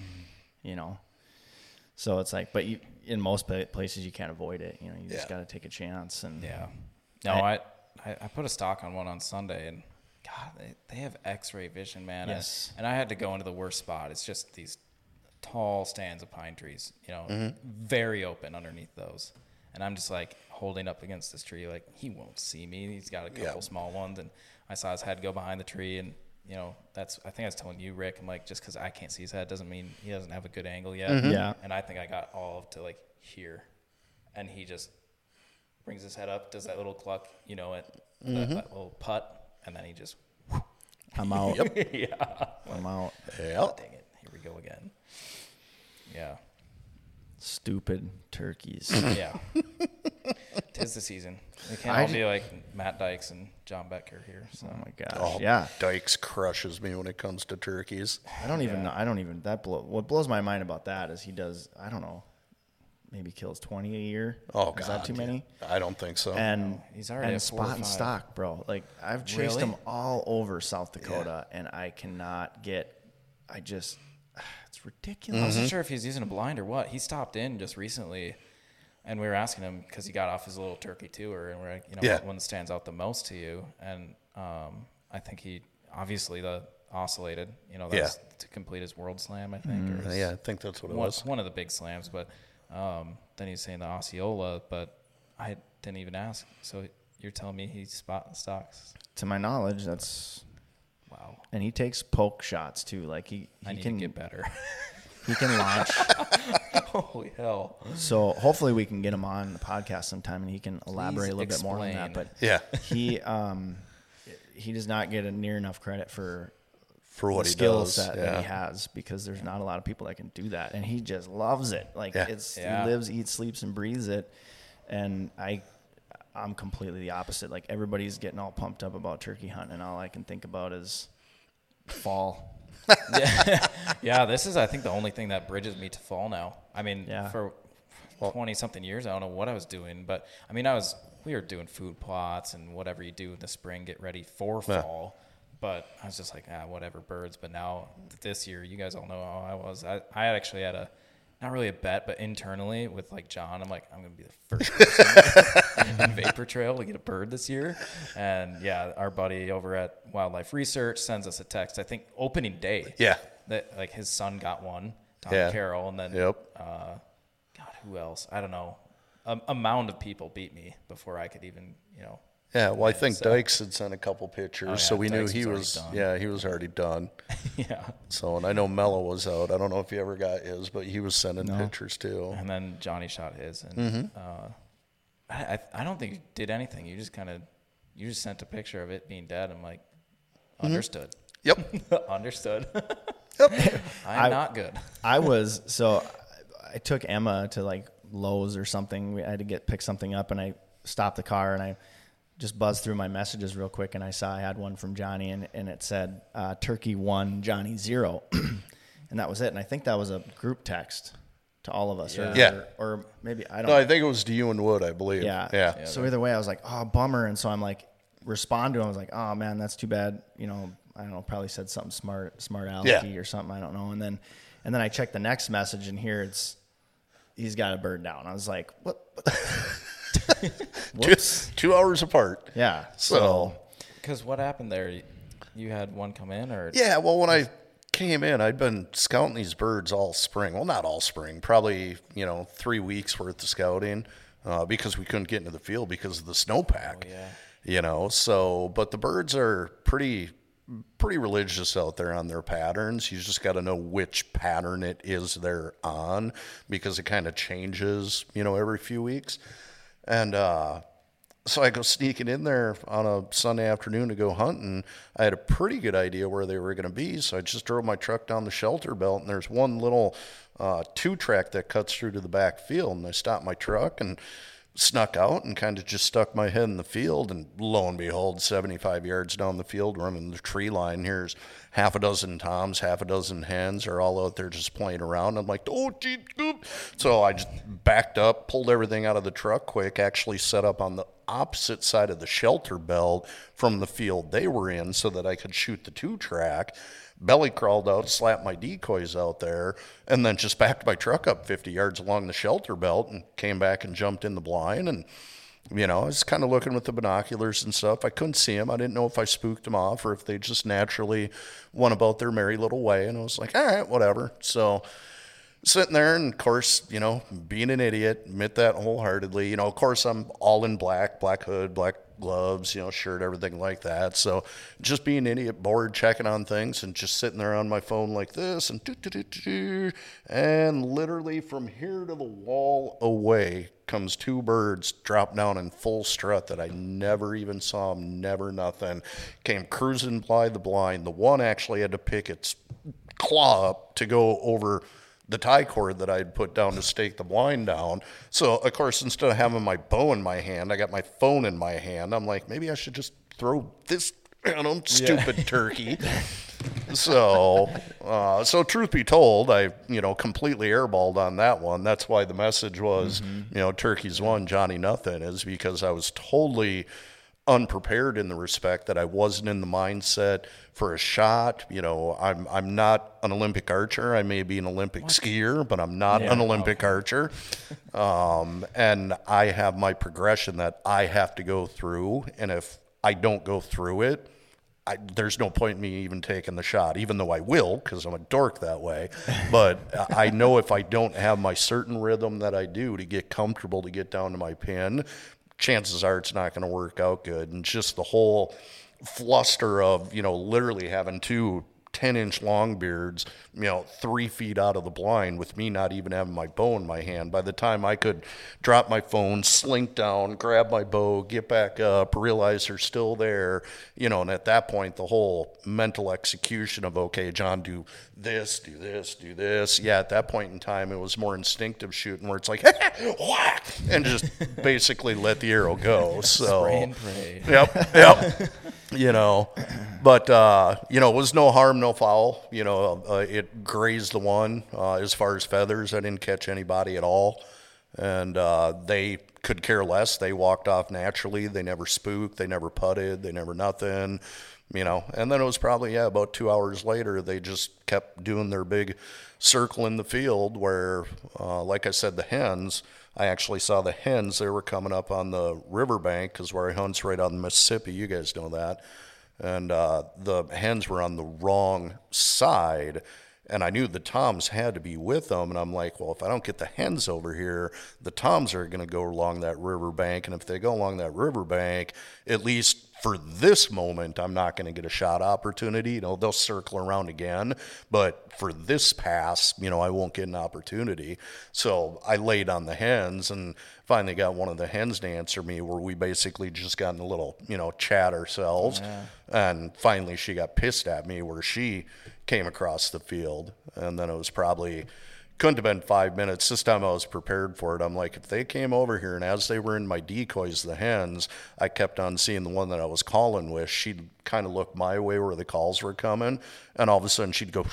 you know. So it's like, but you, in most places you can't avoid it. You know, you just got to take a chance and Yeah. No, I, I I put a stock on one on Sunday, and God, they, they have X-ray vision, man. And- Yes. And, I had to go into the worst spot. It's just these tall stands of pine trees, you know, mm-hmm. very open underneath those. And I'm just like holding up against this tree, like he won't see me. He's got a couple Yeah. small ones, and I saw his head go behind the tree, and you know, that's I think I was telling you, Rick. I'm like, just because I can't see his head doesn't mean he doesn't have a good angle yet. Mm-hmm. Yeah. And I think I got all of to like here, and he just brings his head up, does that little cluck, you know, it that, mm-hmm. that little putt, and then he just I'm out. yeah. I'm out. Yep. Dang it, here we go again. Yeah, Stupid turkeys. yeah. Tis the season. We can't I all ju- be like Matt Dykes and John Betker here. So oh my gosh. Oh, Yeah. Dykes crushes me when it comes to turkeys. I don't even know. I don't even that blow. What blows my mind about that is he does. I don't know. Maybe kills 20 a year. Oh, is God. that too many? I don't think so. and he's already and at spot and stock, bro. Like I've chased Really? him all over South Dakota, and I cannot get. I just, it's I ridiculous. wasn't sure if he was using a blind or what. He stopped in just recently, and we were asking him because he got off his little turkey tour, and we're like, you know, Yeah. what one stands out the most to you? And um, I think he obviously the ocellated, you know, that's to complete his world slam, I think. or his- yeah, I think that's what it one, was. one of the big slams, but um, then he's saying the Osceola, but I didn't even ask. So you're telling me he spot stocks? To my knowledge, that's Wow, and he takes poke shots too. Like he, he can get better. he can launch. Holy hell! so hopefully we can get him on the podcast sometime, and he can elaborate a little bit more on that. But Yeah, he um he does not get a near enough credit for for what the he skill does. set yeah. that he has because there's not a lot of people that can do that and he just loves it like Yeah. it's Yeah. he lives eats sleeps and breathes it and i i'm completely the opposite like everybody's getting all pumped up about turkey hunting and all i can think about is fall yeah, yeah. This is, I think, the only thing that bridges me to fall now. I mean, Yeah. for twenty something years, I don't know what I was doing, but I mean, I was we were doing food plots and whatever you do in the spring, get ready for Yeah. fall. But I was just like, ah, whatever, birds. But now this year, you guys all know how I was. I, I actually had a not really a bet, but internally with like John, I'm like, I'm gonna be the first person in Vapor Trail to get a bird this year. And yeah, our buddy over at Wildlife Research sends us a text. I think opening day Yeah. that like his son got one, Tom Yeah. Carroll, and then Yep. uh, God, who else? I don't know. A, a mound of people beat me before I could even, you know. Yeah, well, I think so- Dykes had sent a couple pictures, Oh, yeah, so we knew he was was. done. Yeah, he was already done. yeah. So, and I know Mello was out. I don't know if he ever got his, but he was sending pictures too. And then Johnny shot his, and Mm-hmm. uh, I, I I don't think you did anything. You just kind of you just sent a picture of it being dead. I'm like, Mm-hmm. understood, Yep. understood. Yep. I'm I- not good. i was so i took emma to like lowes or something we had to get pick something up and i stopped the car and i just buzzed through my messages real quick and I saw I had one from Johnny and, and it said uh, Turkey one, Johnny zero, and that was it. And I think that was a group text to all of us, or, Yeah. or, or maybe I don't. No, I think it was to you and Wood, I believe. yeah. Yeah. So either way, I was like, oh bummer, and so I'm like, respond to him. I was like, oh man, that's too bad. You know, I don't know, probably said something smart, smart alecky Yeah. or something. I don't know. And then, and then I checked the next message, and here it's he's got a bird down. I was like, what? Just two hours apart. Yeah. So, Because what happened there? You- You had one come in, or yeah, well, when I came in, I'd been scouting these birds all spring. Well, not all spring, probably, you know, three weeks worth of scouting uh, because we couldn't get into the field because of the snowpack. yeah. You know, so, but the birds are pretty. Pretty religious out there on their patterns. You just got to know which pattern it is they're on because it kind of changes, you know, every few weeks. And uh, so I go sneaking in there on a Sunday afternoon to go hunting. I had a pretty good idea where they were going to be, so I just drove my truck down the shelter belt, and there's one little uh, two track that cuts through to the back field. And I stopped my truck and snuck out and kind of just stuck my head in the field. And lo and behold, 75 yards down the field, running the tree line, here's half a dozen toms, half a dozen hens are all out there just playing around. I'm like, oh, gee. So I just backed up, pulled everything out of the truck quick, actually set up on the opposite side of the shelter belt from the field they were in so that I could shoot the two track. Belly crawled out, slapped my decoys out there, and then just backed my truck up 50 yards along the shelter belt and came back and jumped in the blind. And, you know, I was kind of looking with the binoculars and stuff. I couldn't see them. I didn't know if I spooked them off or if they just naturally went about their merry little way. And I was like, all right, whatever. So, sitting there and of course you know being an idiot admit that wholeheartedly you know of course i'm all in black black hood black gloves you know shirt everything like that. So just being an idiot bored checking on things and just sitting there on my phone like this and and literally from here to the wall away comes two birds drop down in full strut that i never even saw them never nothing. Came cruising by the blind. The one actually had to pick its claw up to go over the tie cord that I'd put down to stake the blind down. So, of course, instead of having my bow in my hand, I got my phone in my hand. I'm like, maybe I should just throw this at him, stupid turkey. so, uh, so truth be told, I you know completely airballed on that one. That's why the message was, you know, turkeys won, Johnny nothing, is because I was totally unprepared in the respect that I wasn't in the mindset for a shot. You know, I'm I'm not an Olympic archer. I may be an Olympic skier, but I'm not an Olympic archer. Um, and I have my progression that I have to go through, and if I don't go through it, I, there's no point in me even taking the shot, even though I will, because I'm a dork that way. But I know if I don't have my certain rhythm that I do to get comfortable to get down to my pin, chances are it's not going to work out good. And just the whole fluster of, you know, literally having two 10 inch long beards, you know, three feet out of the blind with me not even having my bow in my hand. By the time I could drop my phone, slink down, grab my bow, get back up, realize they're still there, you know, and at that point, the whole mental execution of, okay, John, do this, do this, do this. Yeah, at that point in time, it was more instinctive shooting where it's like, whack, and just basically let the arrow go. So, Spray and pray. Yep, yep. you know, but uh, you know, it was no harm, no foul. You know, uh, it grazed the one. Uh, as far as feathers, I didn't catch anybody at all, and uh, they could care less. They walked off naturally. They never spooked. They never putted. They never nothing. You know, and then it was probably yeah about two hours later. They just kept doing their big circle in the field where, uh, like I said, the hens. I actually saw the hens. They were coming up on the riverbank because where I hunt's right on the Mississippi. You guys know that. And uh, the hens were on the wrong side. And I knew the toms had to be with them. And I'm like, well, if I don't get the hens over here, the toms are going to go along that riverbank. And if they go along that riverbank, at least for this moment, I'm not going to get a shot opportunity. You know, they'll circle around again, but for this pass, you know, I won't get an opportunity. So I laid on the hens and finally got one of the hens to answer me where we basically just got in a little, you know, chat ourselves. And finally she got pissed at me where she came across the field. And then it was probably couldn't have been five minutes. This time I was prepared for it. I'm like, if they came over here and as they were in my decoys, the hens, I kept on seeing the one that I was calling with. She'd kind of look my way where the calls were coming, and all of a sudden she'd go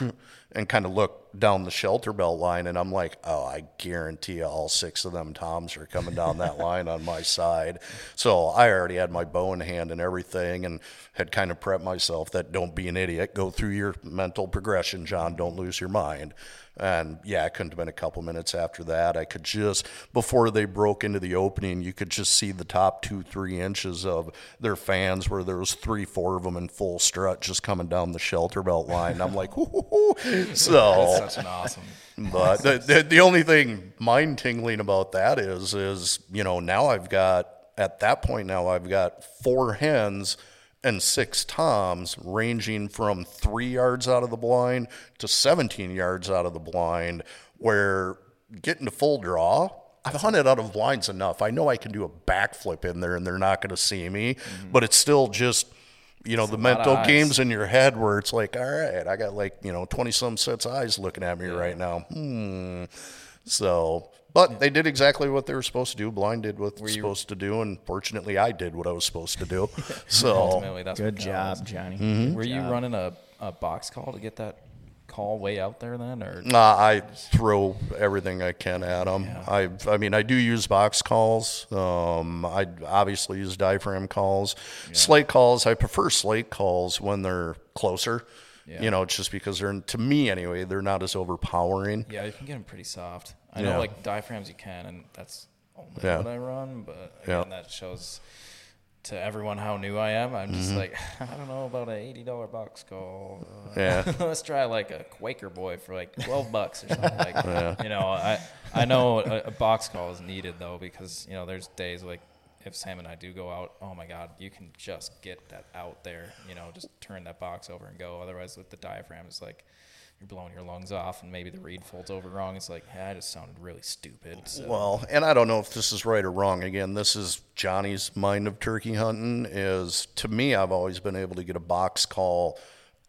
and kind of look down the shelter belt line, and I'm like, oh, I guarantee you all six of them toms are coming down that line on my side. So I already had my bow in hand and everything, and had kind of prepped myself that don't be an idiot, go through your mental progression, John, don't lose your mind. And yeah, it couldn't have been a couple minutes after that. I could just, before they broke into the opening, you could just see the top two, three inches of their fans where there was three, four of them in full strut just coming down the shelter belt line. I'm like, Hoo-hoo-hoo. so, Such an awesome. but the, the, the only thing mind tingling about that is, is, you know, now I've got, at that point now, I've got four hens and six toms ranging from three yards out of the blind to 17 yards out of the blind, where getting to full draw, I've hunted out of blinds enough. I know I can do a backflip in there and they're not going to see me, mm-hmm. but it's still just, you know, the mental games in your head where it's like, all right, I got like, you know, 20 some sets of eyes looking at me right now. Hmm. So, but they did exactly what they were supposed to do. Blind did what they're supposed to do, and fortunately, I did what I was supposed to do. So, Ultimately, that's Good job, counts. Johnny. Mm-hmm. Were you running a, a box call to get that call way out there then, or nah, I throw everything I can at them. I, I mean, I do use box calls. Um, I obviously use diaphragm calls, slate calls. I prefer slate calls when they're closer. Yeah. You know, it's just because they're to me anyway. They're not as overpowering. yeah, you can get them pretty soft. I Yeah. know like diaphragms you can, and that's only Yeah. what I run. But Yeah. that shows to everyone how new I am. I'm just Mm-hmm. like, I don't know about an eighty dollar box call. Uh, Yeah. let's try like a Quaker boy for like twelve bucks or something. Like, you know, I I know a, a box call is needed though because you know there's days like if Sam and I do go out, oh my God, you can just get that out there. You know, just turn that box over and go. Otherwise, with the diaphragm, it's like you're blowing your lungs off, and maybe the reed folds over wrong. It's like, hey, I just sounded really stupid. So. Well, and I don't know if this is right or wrong. Again, this is Johnny's mind of turkey hunting. Is to me, I've always been able to get a box call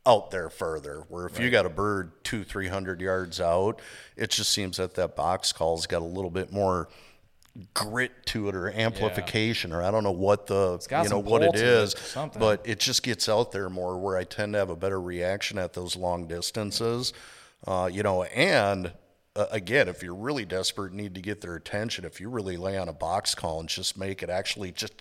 out there further. Where if you got a bird two, three hundred yards out, it just seems that that box call's got a little bit more grit to it or amplification or I don't know what the you know what it it is but it just gets out there more where I tend to have a better reaction at those long distances. Uh, you know and uh, again if you're really desperate need to get their attention if you really lay on a box call and just make it actually just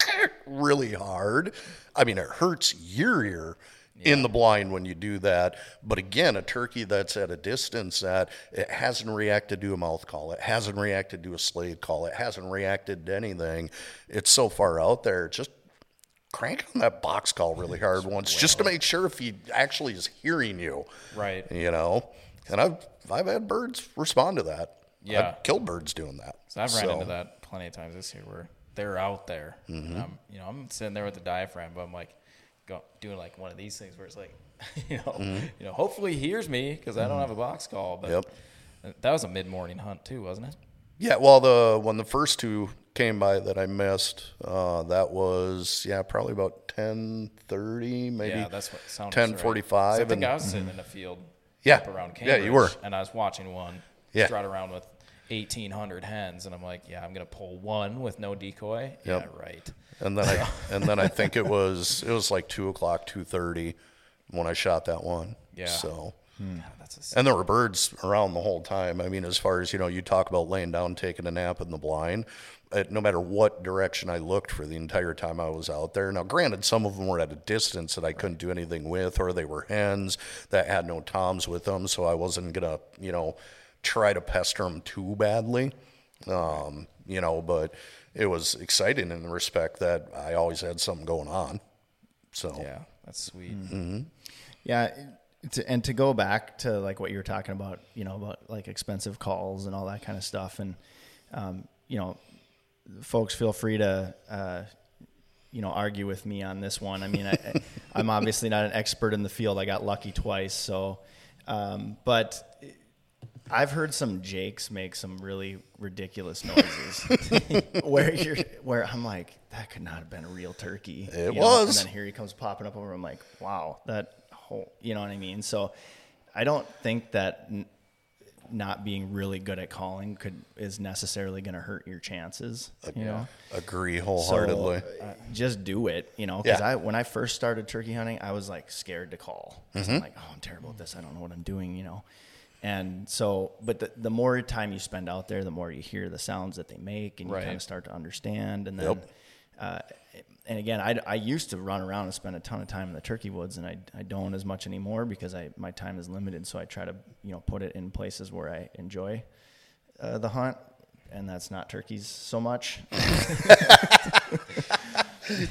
really hard I mean it hurts your ear in the blind when you do that. But again, a turkey that's at a distance that it hasn't reacted to a mouth call, it hasn't reacted to a slate call, it hasn't reacted to anything. It's so far out there. Just crank on that box call really hard once, just to make sure if he actually is hearing you. Right. You know, and I've I've had birds respond to that. Yeah. I've killed birds doing that. So I've ran So, into that plenty of times this year where they're out there. Mm-hmm. I'm, you know, I'm sitting there with the diaphragm, but I'm like, go, doing like one of these things where it's like, you know, you know, hopefully he hears me because I don't have a box call. But Mm-hmm. Yep. that was a mid morning hunt too, wasn't it? Yeah, well, the when the first two came by that I missed, uh, that was yeah probably about ten thirty, maybe. yeah, that's what sounded ten forty five. I think I was sitting in a field Yeah. up around camp. Yeah, you were. And I was watching one Yeah. strut around with 1,800 hens. And I'm like, yeah, I'm going to pull one with no decoy. Yep. Yeah, right. and then I and then I think it was it was like two o'clock, two thirty, when I shot that one. Yeah. So. God, that's a And there were birds around the whole time. I mean, as far as you know, you talk about laying down, taking a nap in the blind. Uh, no matter what direction I looked for the entire time I was out there. Now, granted, some of them were at a distance that I couldn't do anything with, or they were hens that had no toms with them, so I wasn't gonna, you know, try to pester them too badly. Um, you know, but it was exciting in the respect that I always had something going on. So Yeah, that's sweet. Mm-hmm. Yeah, to, and to go back to like what you were talking about, you know, about like expensive calls and all that kind of stuff, and um, you know, folks feel free to uh, you know argue with me on this one. I mean, I, I'm obviously not an expert in the field. I got lucky twice, so um, but. I've heard some Jakes make some really ridiculous noises where you're where I'm like that could not have been a real turkey. It you know? was. and then here he comes popping up over. I'm like, wow, that whole, you know what I mean? So I don't think that n- not being really good at calling could is necessarily going to hurt your chances. You know, agree so wholeheartedly. uh, just do it. You know, because Yeah. I when I first started turkey hunting, I was like scared to call. 'Cause I'm like, oh, I'm terrible at this. I don't know what I'm doing. You know. And so, but the, the more time you spend out there, the more you hear the sounds that they make, and you Right. kind of start to understand. And then, Yep. uh, and again, I, I used to run around and spend a ton of time in the turkey woods, and I, I don't as much anymore because I my time is limited. So I try to you know put it in places where I enjoy uh, the hunt, and that's not turkeys so much.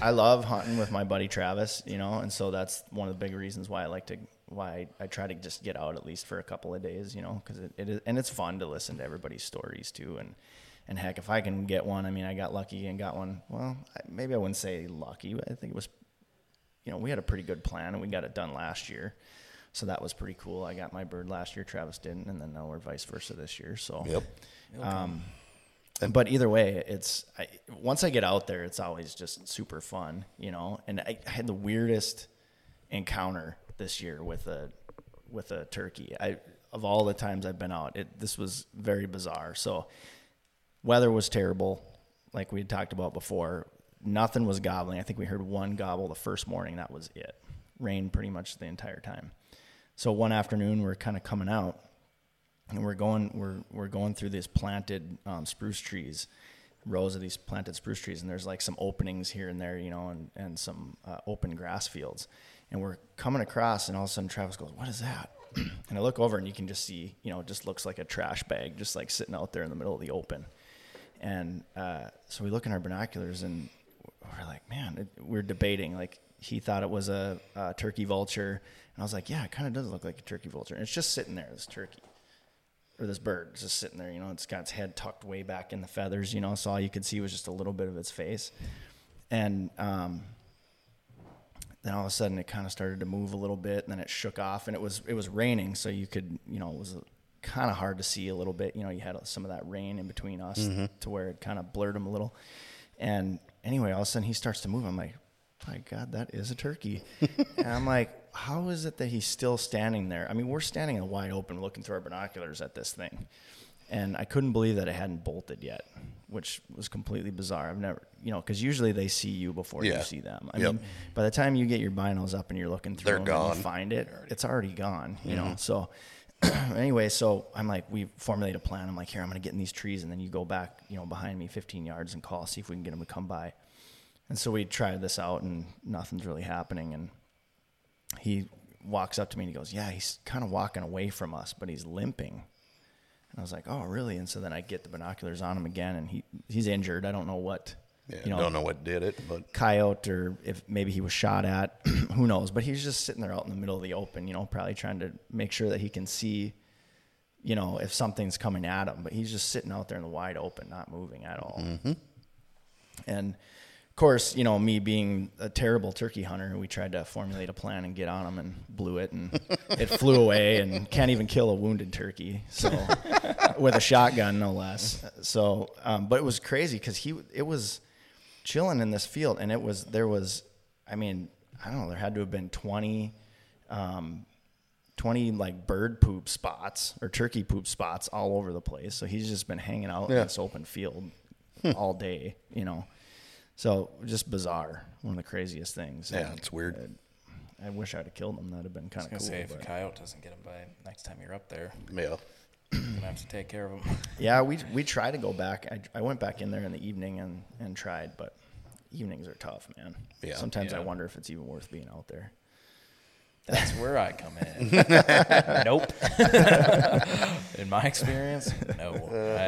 I love hunting with my buddy Travis, you know, and so that's one of the big reasons why I like to why I, I try to just get out at least for a couple of days, you know, because it, it is and it's fun to listen to everybody's stories too, and and heck, if I can get one, I mean, I got lucky and got one. Well, I, maybe I wouldn't say lucky, but I think it was, you know, we had a pretty good plan and we got it done last year, so that was pretty cool. I got my bird last year, Travis didn't, and then now we're vice versa this year. So Yep. um, but either way, it's I, once I get out there, it's always just super fun, you know. And I, I had the weirdest encounter this year with a with a turkey. I of all the times I've been out, it this was very bizarre. So weather was terrible, like we had talked about before. Nothing was gobbling. I think we heard one gobble the first morning. That was it. Rain pretty much the entire time. So one afternoon, we're kind of coming out, and we're going we're we're going through these planted um, spruce trees, rows of these planted spruce trees, and there's like some openings here and there, you know, and and some uh, open grass fields, and we're coming across, and all of a sudden Travis goes, "What is that?" and I look over, and you can just see, you know, it just looks like a trash bag, just like sitting out there in the middle of the open, and uh, so we look in our binoculars, and we're like, man, it, we're debating like. He thought it was a, a turkey vulture, and I was like, "Yeah, it kind of does look like a turkey vulture." And it's just sitting there, this turkey or this bird just sitting there, you know, it's got its head tucked way back in the feathers, you know, so all you could see was just a little bit of its face. And um, then all of a sudden it kind of started to move a little bit and then it shook off and it was it was raining so you could, you know, it was kind of hard to see a little bit, you know, you had some of that rain in between us to where it kind of blurred him a little. And anyway, all of a sudden he starts to move. I'm like, my God, that is a turkey. and I'm like, how is it that he's still standing there? I mean, we're standing in the wide open looking through our binoculars at this thing. And I couldn't believe that it hadn't bolted yet, which was completely bizarre. I've never, you know, because usually they see you before Yeah. you see them. I Yep. mean, by the time you get your binos up and you're looking through They're them and gone. you find it, it's already gone, you know. Mm-hmm. So anyway, so I'm like, we formulate a plan. I'm like, here, I'm going to get in these trees, and then you go back, you know, behind me 15 yards and call, see if we can get them to come by. And so we tried this out, and nothing's really happening. And he walks up to me and he goes, "Yeah, he's kind of walking away from us, but he's limping." And I was like, "Oh, really?" And so then I get the binoculars on him again, and he he's injured. I don't know what, Yeah, you know, don't know what did it, but coyote or if maybe he was shot at, who knows? But he's just sitting there out in the middle of the open, you know, probably trying to make sure that he can see, you know, if something's coming at him. But he's just sitting out there in the wide open, not moving at all. Mm-hmm. And of course, you know, me being a terrible turkey hunter, we tried to formulate a plan and get on him and blew it, and it flew away and can't even kill a wounded turkey. So, with a shotgun, no less. So, um, but it was crazy because he, it was chilling in this field, and it was there was, I mean, I don't know, there had to have been twenty. Um, 20 like bird poop spots or turkey poop spots all over the place. So he's just been hanging out in this open field all day, you know. So just bizarre. One of the craziest things. yeah, And, it's weird. uh, I wish I'd have killed him. That'd have been kind of cool. say if a coyote doesn't get him by next time you're up there, Yeah. you're gonna have to take care of him. yeah, we we tried to go back. I, I went back in there in the evening and and tried, but evenings are tough, man. Yeah. Sometimes I wonder if it's even worth being out there. That's where I come in. nope. in my experience, no.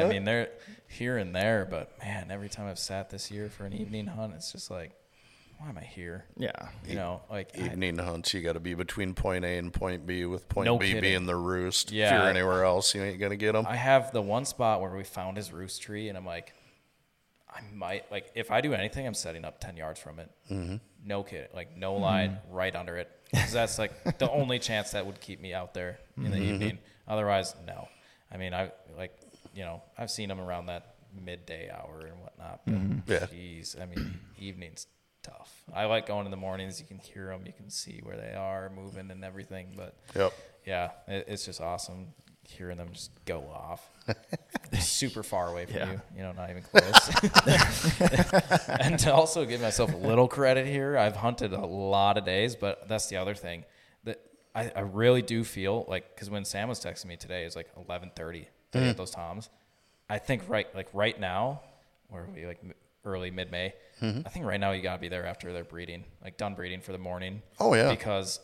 I mean, they're here and there, but man, every time I've sat this year for an evening hunt, it's just like, why am I here? Yeah. You know, like I- Evening hunts, you got to be between point A and point B, with point No B kidding. being the roost. If Yeah. you're anywhere else, you ain't gonna get them. I have the one spot where we found his roost tree, and I'm like, I might like if I do anything, I'm setting up ten yards from it. Mm-hmm. No kidding, like no line, right under it, because that's like the only chance that would keep me out there in the evening. Otherwise, no. I mean, I like you know I've seen them around that midday hour and whatnot. But mm-hmm. Yeah. Jeez, I mean, evenings tough. I like going in the mornings. You can hear them, you can see where they are moving and everything. But Yep. yeah, it, it's just awesome hearing them just go off. Super far away from Yeah. you, you know, not even close. and to also give myself a little credit here, I've hunted a lot of days, but that's the other thing that I, I really do feel like because when Sam was texting me today, it was like 11:30 to Mm-hmm. get those toms. I think right like right now, where we like early mid May? Mm-hmm. I think right now you gotta be there after they're breeding, like done breeding for the morning. Oh, yeah. Because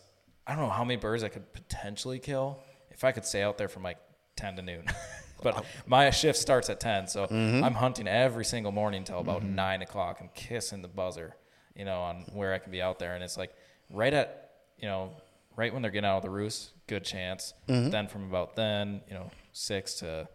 I don't know how many birds I could potentially kill if I could stay out there from like 10 to noon. but my shift starts at 10, so Mm-hmm. I'm hunting every single morning till about nine o'clock. I'm kissing the buzzer, you know, on where I can be out there, and it's like right at you know right when they're getting out of the roost, good chance. Mm-hmm. Then from about then, you know, six to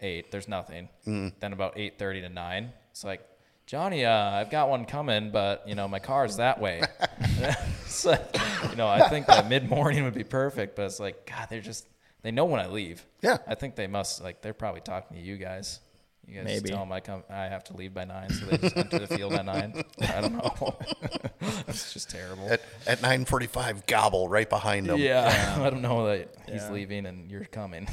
eight, there's nothing. Mm-hmm. Then about eight thirty to nine, it's like. Johnny, uh, I've got one coming, but you know my car's that way. like, you know, I think that mid morning would be perfect, but it's like, God, they're just they know when I leave. Yeah. I think they must like they're probably talking to you guys. You guys Maybe. tell them I come, I have to leave by nine, so they just enter the field at nine. I don't know. it's just terrible. At, at 9:45, gobble right behind them. yeah, let them know that he's Yeah. leaving and you're coming.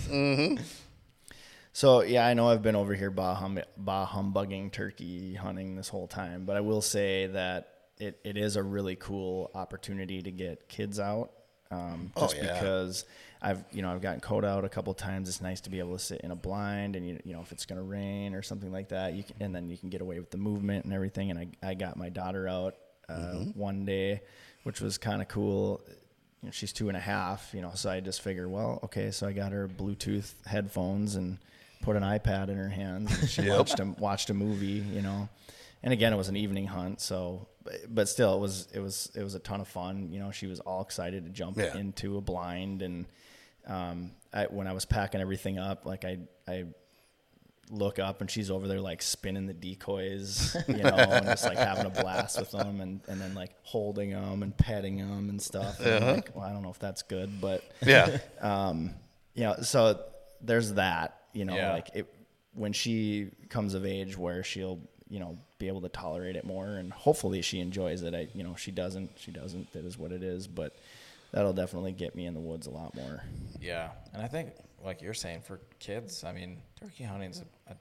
So yeah, I know I've been over here bah, hum, bah humbugging turkey hunting this whole time, but I will say that it, it is a really cool opportunity to get kids out. Um, Oh, just yeah. because I've you know I've gotten Coda out a couple times. It's nice to be able to sit in a blind, and you, you know if it's gonna rain or something like that, you can, and then you can get away with the movement and everything. And I I got my daughter out uh, Mm-hmm. one day, which was kind of cool you know, she's two and a half, you know, so I just figured, well, okay, so I got her Bluetooth headphones and put an iPad in her hands. And she Yep. watched a watched a movie, you know, and again, it was an evening hunt, so but- but still, it was it was it was a ton of fun. You know, she was all excited to jump Yeah. into a blind, and um, I, when I was packing everything up, like I I look up and she's over there like spinning the decoys, you know, and just like having a blast with them and, and then like holding them and petting them and stuff. And I'm like, well, I don't know if that's good, but Yeah. um, you know, so there's that, you know, Yeah. like it, when she comes of age where she'll, you know, be able to tolerate it more and hopefully she enjoys it. I, you know, she doesn't, she doesn't, that is what it is, but that'll definitely get me in the woods a lot more. Yeah, and I think like you're saying for kids, I mean, turkey hunting's a, a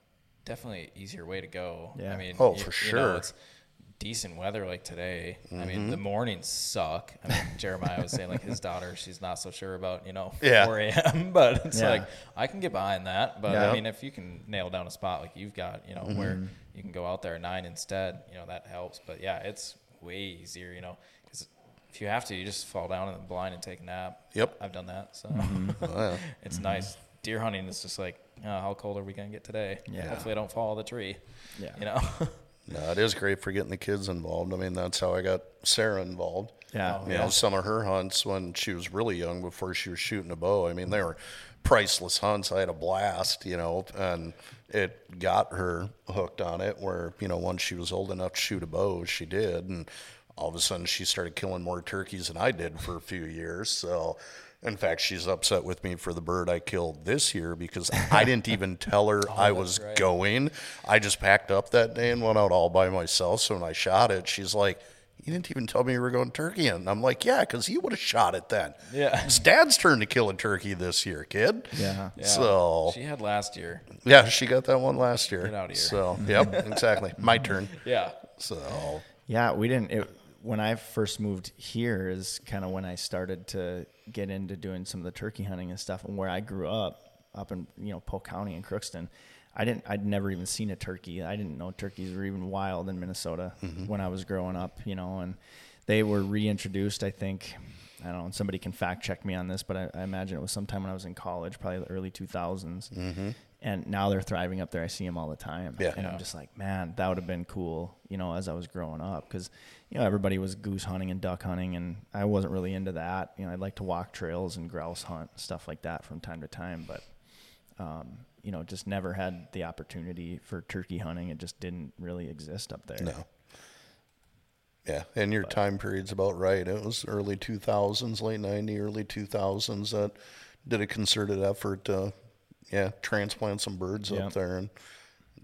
definitely easier way to go. Yeah. I mean, Oh, you- for you know, sure. it's decent weather like today. I Mm-hmm. mean, the mornings suck. I mean, Jeremiah was saying like his daughter, she's not so sure about you know Yeah. 4 a.m. But it's Yeah. like I can get behind that. But Yeah. I mean, if you can nail down a spot like you've got, you know, where you can go out there at nine instead, you know, that helps. But yeah, it's way easier, you know, because if you have to, you just fall down in the blind and take a nap. Yep. I've done that. So mm-hmm. Oh, yeah. it's mm-hmm. nice. Deer hunting is just like, oh, how cold are we gonna get today? Yeah. Hopefully, I don't fall the tree. Yeah. You know. No, it is great for getting the kids involved. I mean, that's how I got Sarah involved. Yeah. Oh, You know, some of her hunts when she was really young before she was shooting a bow. I mean, they were priceless hunts. I had a blast, you know, and it got her hooked on it where, you know, once she was old enough to shoot a bow, she did. And all of a sudden she started killing more turkeys than I did for a few years. So, in fact, she's upset with me for the bird I killed this year because I didn't even tell her oh, I was right. going. I just packed up that day and went out all by myself. So when I shot it, she's like, you didn't even tell me you were going turkey hunting. I'm like, yeah, because you would have shot it then. Yeah. It's dad's turn to kill a turkey this year, kid. Yeah. Yeah. So, she had last year. yeah, she got that one last year. Get outta here. So, yep, exactly. My turn. Yeah. So, Yeah, we didn't. It, when I first moved here is kind of when I started to get into doing some of the turkey hunting and stuff. And where I grew up, up in you know Polk County in Crookston, I didn't. I'd never even seen a turkey. I didn't know turkeys were even wild in Minnesota mm-hmm. when I was growing up. You know, and they were reintroduced. I think. I don't know. and Somebody can fact check me on this, but I, I imagine it was sometime when I was in college, probably the early 2000s. Mm-hmm. And now they're thriving up there. I see them all the time. Yeah. And I'm just like, man, that would have been cool, you know, as I was growing up, because you know everybody was goose hunting and duck hunting, and I wasn't really into that. You know, I'd like to walk trails and grouse hunt stuff like that from time to time, but um, you know, just never had the opportunity for turkey hunting. It just didn't really exist up there. no. Yeah, and your time period's about right. It was early 2000s, late 90, early 2000s that did a concerted effort to, yeah, transplant some birds Yeah. up there and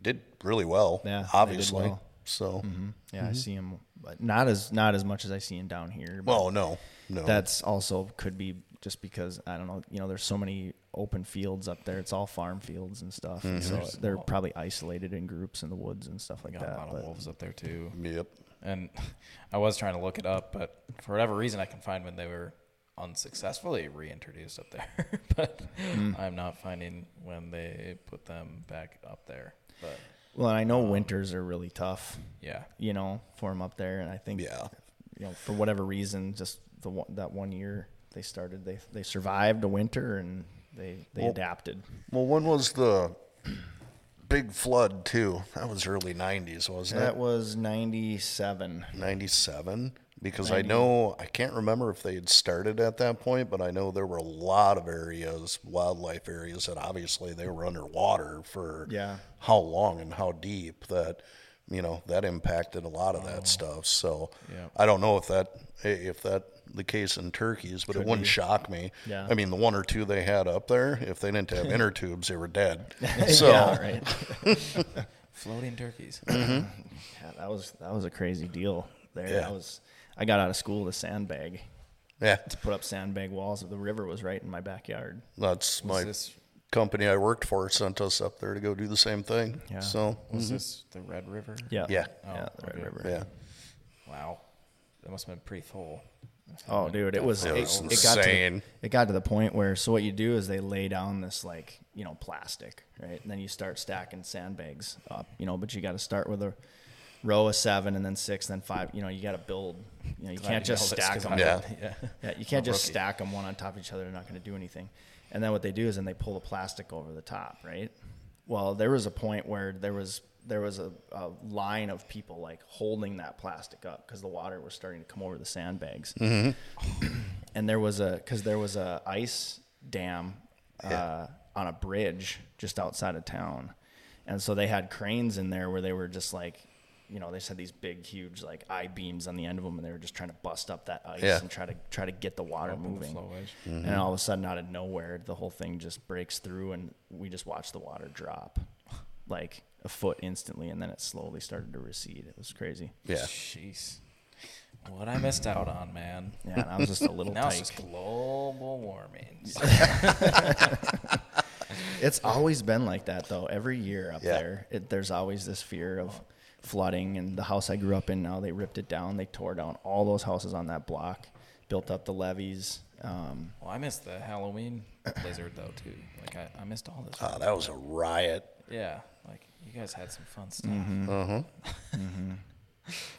did really well. Yeah, obviously. well. So, Yeah, I see them, but not as not as much as I see in down here. but- well, no, no. that's also could be just because I don't know. You know, there's so many open fields up there. It's all farm fields and stuff, and so mm-hmm. they're probably isolated in groups in the woods and stuff like Got a lot but- of wolves up there too. yep. And I was trying to look it up, but for whatever reason, I can find when they were unsuccessfully reintroduced up there, but hmm. I'm not finding when they put them back up there. But Well, and I know winters are really tough, yeah, you know, for them up there, and I think Yeah. you know for whatever reason, just the one, that one year they started, they they survived a winter and they they Well- adapted. Well, when was the big flood too? That was early '90s, wasn't That it? That was ninety seven. '97. Because I know I can't remember if they had started at that point, but I know there were a lot of areas, wildlife areas, that obviously they were underwater for Yeah. how long and how deep that you know that impacted a lot of that oh. stuff. So Yeah. I don't know if that if that the case in turkeys, but it wouldn't shock me. Yeah. I mean, the one or two they had up there, if they didn't have inner tubes, they were dead. So yeah, right. floating turkeys. Mm-hmm. Yeah, that was that was a crazy deal there. Yeah. That was I got out of school to sandbag yeah, to put up sandbag walls. The river was right in my backyard. that's my this company I worked for sent us up there to go do the same thing. Yeah. So was mm-hmm. this the Red River? Yeah, Yeah. yeah, Oh, the Red okay. River. yeah, Wow, that must have been pretty full. Oh, dude, it was It it, was it got to insane. it got to the point where so what you do is they lay down this like you know plastic right, and then you start stacking sandbags up, you know, but you got to start with a row of seven and then six, then five. You know, you got to build. You know, you can't you just know this, stack 'cause them. Yeah. yeah. Yeah, you can't I'm just rookie. stack them one on top of each other. They're not going to do anything. And then what they do is then they pull the plastic over the top, right? Well, there was a point where there was there was a, a line of people like holding that plastic up because the water was starting to come over the sandbags. Mm-hmm. And there was a because there was a ice dam uh, on a bridge just outside of town, and so they had cranes in there where they were just like. You know, they just had these big, huge, like I beams on the end of them, and they were just trying to bust up that ice Yeah. and try to try to get the water Open the moving. flow edge. Mm-hmm. And all of a sudden, out of nowhere, the whole thing just breaks through, and we just watch the water drop like a foot instantly, and then it slowly started to recede. It was crazy. yeah. Jeez, what I missed out on, man. Yeah, and I was just a little Now it's tyke. just global warming. It's always been like that, though. Every year up Yeah. there, it, there's always this fear of flooding. And the house I grew up in, now they ripped it down. They tore down all those houses on that block, built up the levees. Um, Well, I missed the Halloween blizzard though too. Like I, I missed all this. Oh, that was a riot. yeah, like you guys had some fun stuff. Mm-hmm. Uh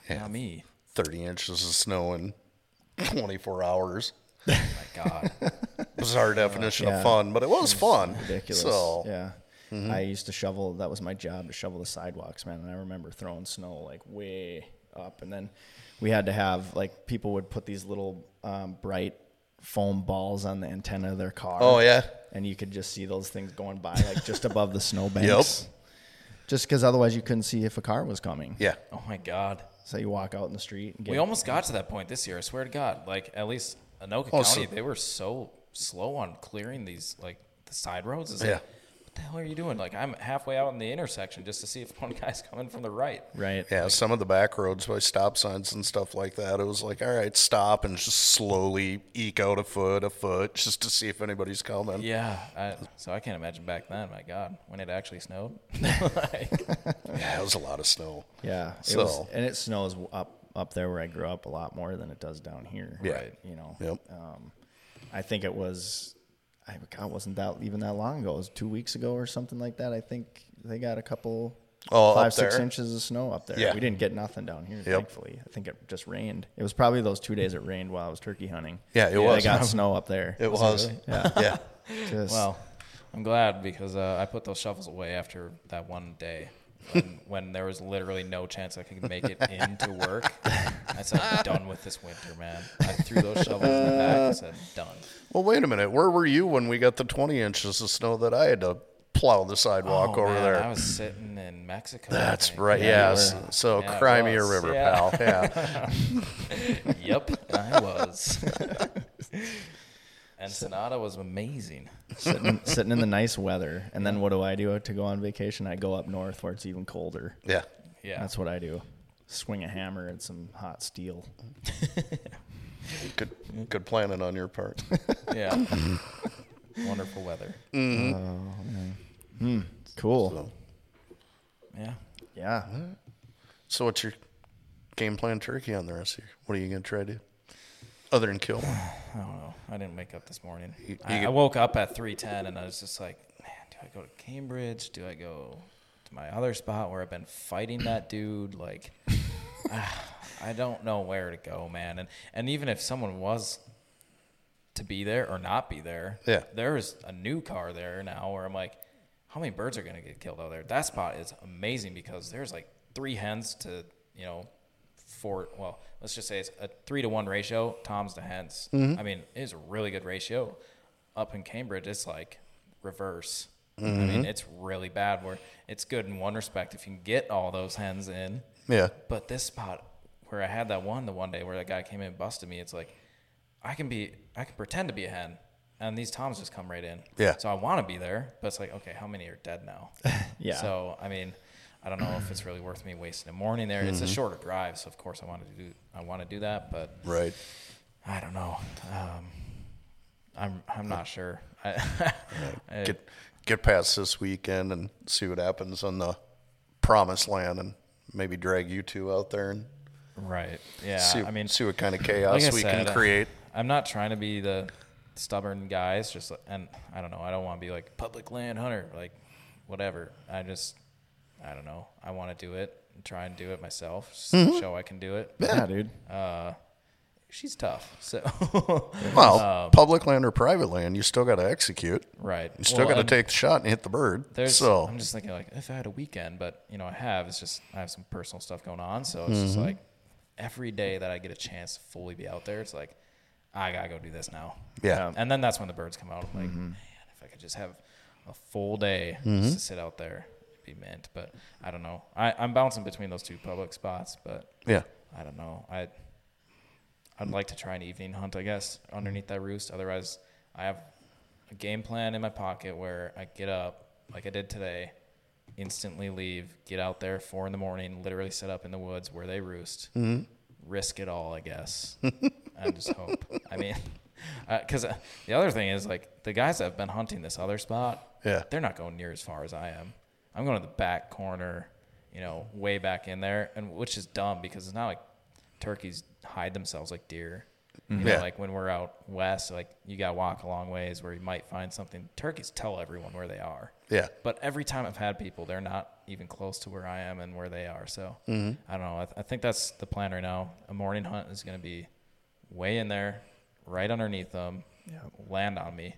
huh. Not me. Thirty inches of snow in twenty-four hours. oh My God. Bizarre definition Yeah. of fun, but it was fun. ridiculous. So yeah. I used to shovel. That was my job to shovel the sidewalks, man. And I remember throwing snow like way up, and then we had to have like people would put these little um, bright foam balls on the antenna of their car. Oh yeah. and you could just see those things going by like just above the snowbanks. Just because otherwise you couldn't see if a car was coming. Yeah. Oh my God. So you walk out in the street and get We almost got to that point this year. I swear to God. Like at least Anoka Oh, County, so- they were so slow on clearing these like the side roads. It's Yeah. Like, what the hell are you doing? Like I'm halfway out in the intersection just to see if one guy's coming from the right. right. Yeah, some of the back roads by stop signs and stuff like that. It was like, all right, stop and just slowly eke out a foot, a foot, just to see if anybody's coming. Yeah. I, so I can't imagine back then. My God, when it actually snowed. like, Yeah, it was a lot of snow. Yeah. It So- was, and it snows up up there where I grew up a lot more than it does down here. Yeah. Right. You know. Yep. Um, I think it was. I God, wasn't that even that long ago. It was two weeks ago or something like that. I think they got a couple. Oh, five up six inches of snow up there. Yeah. We didn't get nothing down here, thankfully. I think it just rained. It was probably those two days it rained while I was turkey hunting. Yeah, it They was. They got snow up there. It was. Yeah. Yeah. Just, well, I'm glad because uh, I put those shovels away after that one day. When, when there was literally no chance I could make it into work, I said, I'm done with this winter, man. I threw those shovels in the back and said, done. Well, wait a minute. Where were you when we got the 20 inches of snow that I had to plow the sidewalk Oh, over man, there? I was sitting in Mexico. That's right. Yeah, yes. were. So Yeah, it cry me a river, Yeah. pal. Yeah. Yep, I was. Ensenada was amazing. sitting, sitting in the nice weather. And then what do I do to go on vacation? I go up north where it's even colder. yeah. Yeah. That's what I do. Swing a hammer at some hot steel. Good, good planning on your part. yeah. Wonderful weather. Hmm. Cool. Yeah. Yeah. So, what's your game plan turkey on the rest of your? What are you going to try to do? Other than kill? I don't know. I didn't wake up this morning. You- I, you I get- would have at 310 and I was just like, man, do I go to Cambridge? Do I go to my other spot where I've been fighting that dude? Like, ah, I don't know where to go, man. And and even if someone was to be there or not be there, Yeah. there's a new car there now where I'm like, how many birds are gonna get killed out there? That spot is amazing because there's like three hens to you know four. Well, let's just say it's a three to one ratio. Toms to hens. Mm-hmm. I mean, it is a really good ratio. Up in Cambridge, it's like reverse. I mean, mm-hmm. it's really bad. Where it's good in one respect if you can get all those hens in. Yeah. But this spot where I had that one, the one day where that guy came in and busted me, it's like I can be, I can pretend to be a hen, and these toms just come right in. Yeah. So I want to be there, but it's like, okay, how many are dead now? Yeah. So I mean, I don't know if it's really worth me wasting a morning there. It's a shorter drive, so of course I want to do, I want to do that, but Right. I don't know. Um, I'm, I'm not sure. I, Get get past this weekend and see what happens on the promised land, and maybe drag you two out there and right. Yeah. see. I mean, see what kind of chaos like we said, can create. I'm not trying to be the stubborn guy. It's just, and I don't know. I don't want to be like public land hunter, like whatever. I just, I don't know. I want to do it and try and do it myself. Just Mm-hmm. Show I can do it. Yeah, dude. Uh, she's tough. So, Well, Um, public land or private land, you still got to execute. right. You still Well, got to take the shot and hit the bird. There's, so I'm just thinking like if I had a weekend, but you know I have. It's just I have some personal stuff going on, so it's Mm-hmm. just like every day that I get a chance to fully be out there, it's like I gotta go do this now. yeah, And then that's when the birds come out. I'm like, Mm-hmm. man, if I could just have a full day just to sit out there, it'd be meant, But I don't know. I, I'm bouncing between those two public spots, but yeah, I don't know. I I'd like to try an evening hunt, I guess, underneath that roost. Otherwise, I have a game plan in my pocket where I get up like I did today, instantly leave, get out there four in the morning, literally set up in the woods where they roost, risk it all, I guess, and just hope. I mean, because uh, the other thing is like the guys that have been hunting this other spot, Yeah. they're not going near as far as I am. I'm going to the back corner, you know, way back in there, and which is dumb because it's not like turkeys hide themselves like deer. You know, Yeah. like when we're out west, like you got to walk a long ways where you might find something. Turkeys tell everyone where they are. yeah. But every time I've had people, they're not even close to where I am and where they are. So Mm-hmm. I don't know. I, th- I think that's the plan right now. A morning hunt is going to be way in there, right underneath them, yeah. land on me.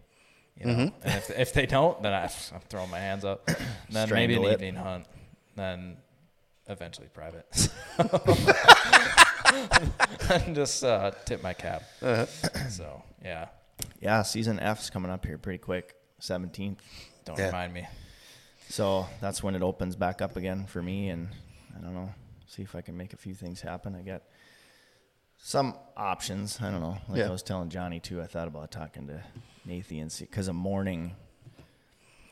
You know, Mm-hmm. and if, if they don't, then I, I'm throwing my hands up. And then maybe an it. evening hunt. Then eventually private. and just uh, tip my cap. Uh-huh. So yeah, Yeah, season F's coming up here pretty quick, 17th. don't Yeah. remind me. So that's when it opens back up again for me, and I don't know. See if I can make a few things happen. I got some options. I don't know. Like Yeah. I was telling Johnny too. I thought about talking to Nathan and see because a morning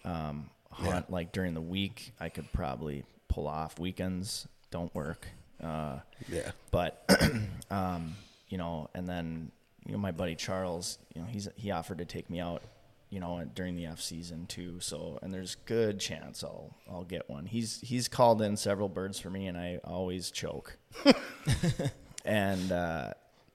um, hunt, like during the week, I could probably pull off. Weekends don't work. Uh, Yeah. but um, you know, and then you know my buddy Charles, you know, he's he offered to take me out, you know, during the F season too. So and there's good chance I'll I'll get one. He's he's called in several birds for me, and I always choke. and uh,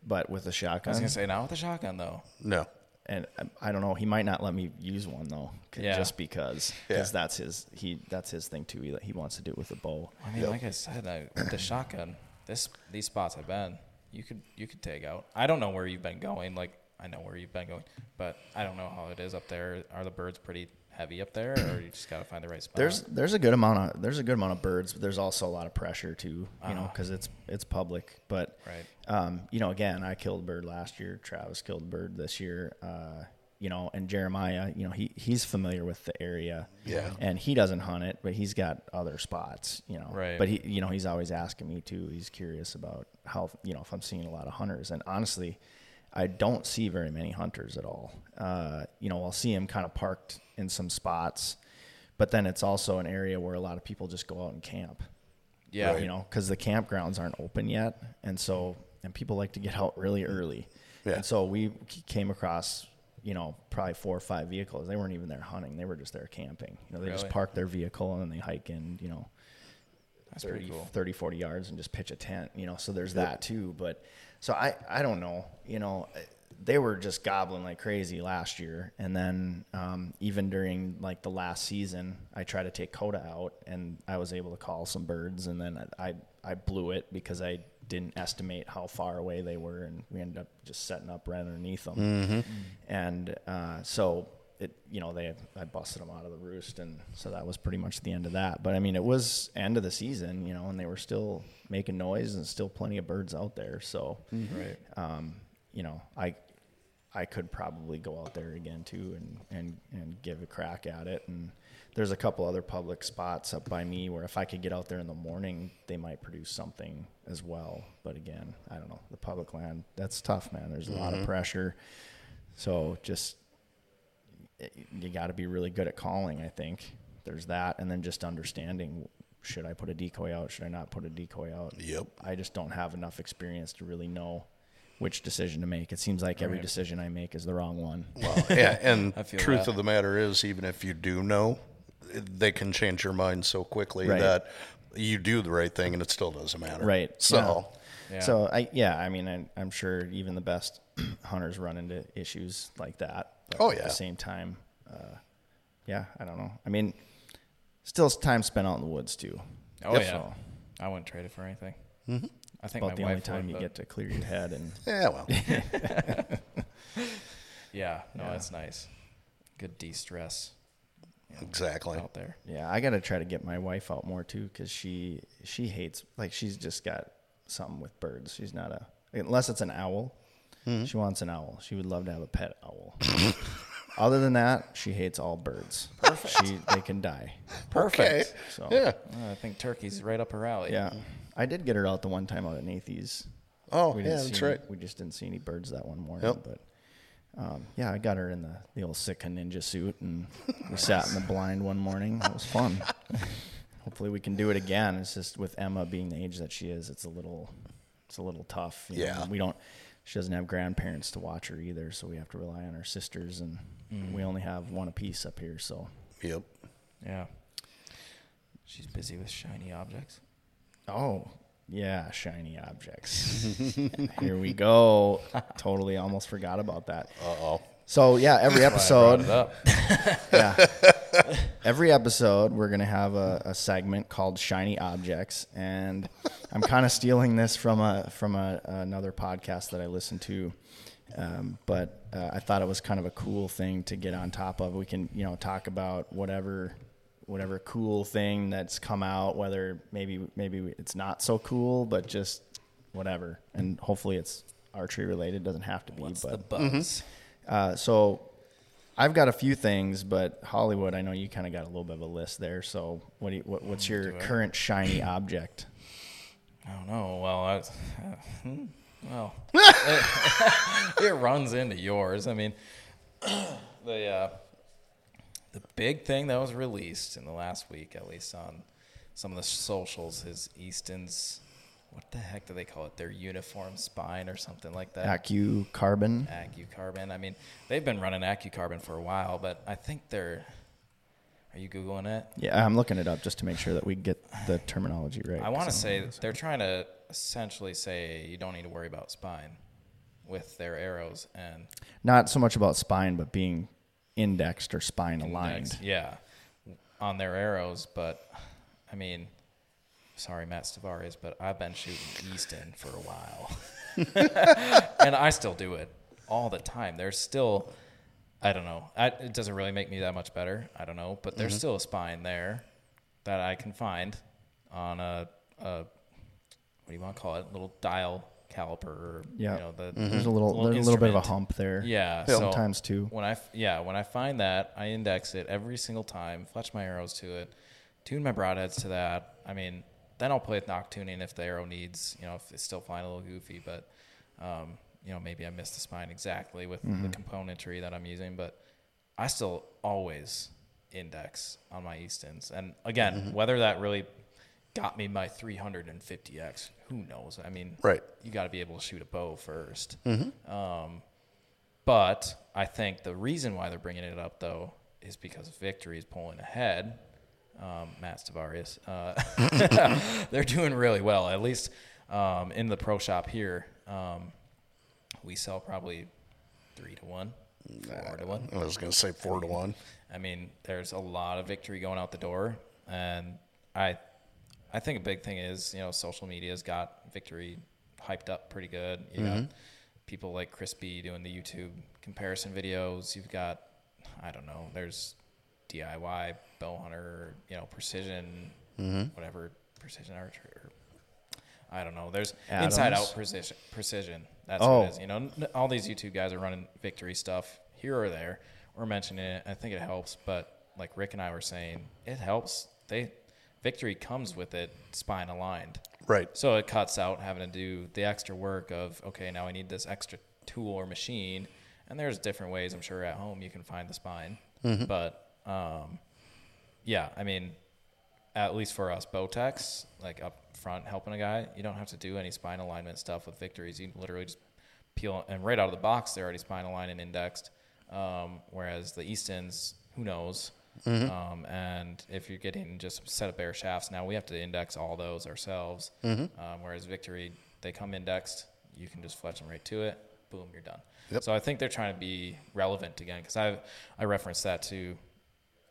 but with a I was shotgun, gonna say not with a shotgun though. No. and I, I don't know, he might not let me use one though, c- Yeah. just because Yeah. because that's his he that's his thing too. He, he wants to do it with a bow. I mean, like I said, I, with the shotgun, this these spots I've been, you could you could take out. I don't know where you've been going. Like I know where you've been going, but I don't know how it is up there. Are the birds pretty heavy up there, or you just gotta find the right spot? There's there's a good amount of there's a good amount of birds, but there's also a lot of pressure too, you know, because it's it's public. But Right. um, you know, again, I killed a bird last year. Travis killed a bird this year. Uh, you know, and Jeremiah, you know, he he's familiar with the area. Yeah. And he doesn't hunt it, but he's got other spots, you know. Right. But he, you know, he's always asking me too. He's curious about how, you know, if I'm seeing a lot of hunters. And honestly, I don't see very many hunters at all. Uh, you know, I'll see them kind of parked in some spots, but then it's also an area where a lot of people just go out and camp. yeah, You know, because the campgrounds aren't open yet, and so and people like to get out really early. Yeah. And so we came across, you know, probably four or five vehicles. They weren't even there hunting; they were just there camping. You know, they just park their vehicle and then they hike in. You know, that's 30, pretty cool. 30, 40 yards and just pitch a tent, you know, so there's that too. But So I, I don't know. You know, they were just gobbling like crazy last year, and then um, even during like the last season, I tried to take Coda out, and I was able to call some birds, and then I I blew it because I didn't estimate how far away they were, and we ended up just setting up right underneath them, mm-hmm. and uh, so it you know they I busted them out of the roost, and so that was pretty much the end of that. But I mean, it was end of the season, you know, and they were still making noise and still plenty of birds out there. So, Mm-hmm. Right. um, you know, I I could probably go out there again too and and and give a crack at it. And there's a couple other public spots up by me where if I could get out there in the morning, they might produce something as well. But again, I don't know. The public land that's tough, man. There's a lot of mm-hmm. pressure. So just it- you got to be really good at calling. I think there's that, and then just understanding should I put a decoy out? Should I not put a decoy out? Yep. I just don't have enough experience to really know which decision to make. It seems like every Right. decision I make is the wrong one. Well, yeah, and I truth that. of the matter is, even if you do know, they can change your mind so quickly Right. that you do the right thing and it still doesn't matter. Right. So, Yeah. So I yeah, I mean I, I'm sure even the best hunters run into issues like that. But Oh, At the same time, uh, yeah, I don't know. I mean, still time spent out in the woods too. Oh Yep. yeah. So, I wouldn't trade it for anything. Mm-hmm. I think about my the wife only time would, you but- get to clear your head and yeah, well, Yeah. No, Yeah. that's nice. Good de-stress exactly. out there. Yeah, I got to try to get my wife out more too because she she hates like she's just got something with birds. She's not a unless it's an owl. Mm-hmm. She wants an owl. She would love to have a pet owl. Other than that, she hates all birds. Perfect. She they can die. Okay. So Yeah. Uh, I think turkey's right up her alley. yeah. I did get her out the one time out at Nathy's. Oh, We yeah, that's see any- right. we just didn't see any birds that one morning. Yep. But um, yeah, I got her in the, the old Sitka ninja suit, and we sat in the blind one morning. It was fun. Hopefully, we can do it again. It's just with Emma being the age that she is, it's a little it's a little tough. you know. Yeah. we don't. She doesn't have grandparents to watch her either, so we have to rely on our sisters, and we only have one apiece up here. So Yep. Yeah. She's busy with shiny objects. Oh, yeah, shiny objects. Here we go. Totally almost forgot about that. Uh oh. So, yeah, every episode, yeah. Every episode, we're going to have a, a segment called Shiny Objects. And I'm kind of stealing this from a from a, another podcast that I listen to. Um, but uh, I thought it was kind of a cool thing to get on top of. We can, you know, talk about whatever whatever cool thing that's come out, whether maybe maybe it's not so cool, but just whatever. And hopefully it's archery related. Doesn't have to be. What's but the buzz? uh, so I've got a few things, but Hollywood, I know you kind of got a little bit of a list there. So what, do you, what what's your Do current shiny object? I don't know. Well, I, uh, hmm, well, it, it runs into yours. I mean, the uh, the big thing that was released in the last week, at least on some of the socials, is Easton's. What the heck do they call it? Their uniform spine or something like that. Acu Carbon. AccuCarbon. I mean, they've been running AccuCarbon for a while, but I think they're. Are you googling it? Yeah, I'm looking it up just to make sure that we get the terminology right. I want to say they're trying to essentially say you don't need to worry about spine with their arrows and not so much about spine, but being indexed or spine aligned. next- yeah, on their arrows. But I mean, sorry, Matt Stavares, but I've been shooting Easton for a while, and I still do it all the time. There's still, I don't know, I, it doesn't really make me that much better. I don't know, but there's Mm-hmm. still a spine there that I can find on a, a what do you want to call it? Little dial caliper, or Yeah, you know, the there's a little, little there's a little bit of a hump there. Yeah, so sometimes too. When I f- yeah, when I find that, I index it every single time, fletch my arrows to it, tune my broadheads to that. I mean, then I'll play with nock tuning if the arrow needs, you know, if it's still flying a little goofy, but um, you know, maybe I missed the spine exactly with Mm-hmm. the componentry that I'm using, but I still always index on my Eastons. And again, Mm-hmm. whether that really got me my 350x, who knows? I mean, Right. you got to be able to shoot a bow 1st Um, but I think the reason why they're bringing it up though is because Victory is pulling ahead. Um, Matt Stavarius, uh, they're doing really well. At least um, in the pro shop here, um, we sell probably three to one, four to one. I was going to say four to one. I mean, there's a lot of victory going out the door, and I, I think a big thing is you know social media's got victory hyped up pretty good. You got mm-hmm. people like Chris B doing the YouTube comparison videos. You've got, I don't know, there's DIY bow hunter, you know, precision, mm-hmm. whatever precision archer. Or, I don't know. There's inside out precision. Precision. That's Oh. what it oh. is. You know, all these YouTube guys are running victory stuff here or there. We're mentioning it. I think it helps, but like Rick and I were saying, it helps. They victory comes with it spine aligned. Right. So it cuts out having to do the extra work of okay, now I need this extra tool or machine, and there's different ways I'm sure at home you can find the spine, but um, yeah, I mean, at least for us bow techs, like up front helping a guy, you don't have to do any spine alignment stuff with victories. You literally just peel and right out of the box they're already spine aligned and indexed. Um, whereas the Eastons, who knows? Um, and if you're getting just a set of bare shafts, now we have to index all those ourselves. Um, whereas Victory, they come indexed, you can just fletch them right to it. Boom, you're done. So I think they're trying to be relevant again because I I referenced that to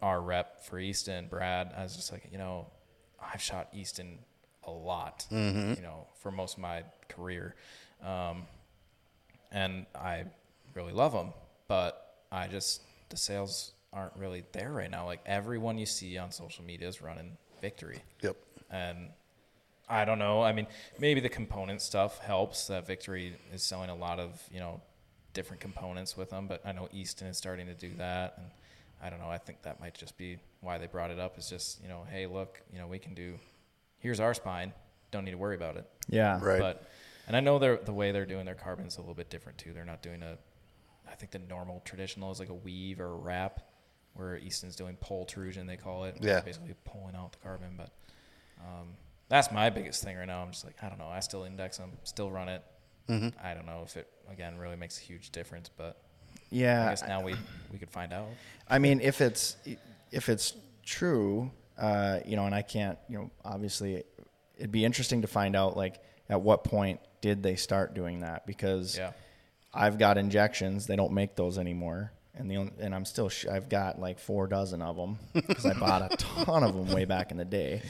our rep for Easton, Brad. I was just like, you know, I've shot Easton a lot, you know, for most of my career. Um, and I really love them, but I just, the sales aren't really there right now. Like everyone you see on social media is running victory. Yep. And I don't know. I mean, maybe the component stuff helps. That Victory is selling a lot of you know different components with them, but I know Easton is starting to do that, and I don't know. I think that might just be why they brought it up. Is just you know, hey, look, you know, we can do. Here's our spine. Don't need to worry about it. Yeah. Right. But and I know they're the way they're doing their carbon is a little bit different too. They're not doing a. I think the normal traditional is like a weave or a wrap, where Easton's doing pultrusion they call it. Yeah. Basically pulling out the carbon, but um, that's my biggest thing right now. I'm just like I don't know. I still index them, still run it. I don't know if it again really makes a huge difference, but yeah. I Yeah. guess now we we could find out. I mean, if it's if it's true, uh, you know, and I can't, you know, obviously, it'd be interesting to find out like at what point did they start doing that because Yeah. I've got Injexions; they don't make those anymore, and the only, and I'm still sh- I've got like four dozen of them because I bought a ton of them way back in the day,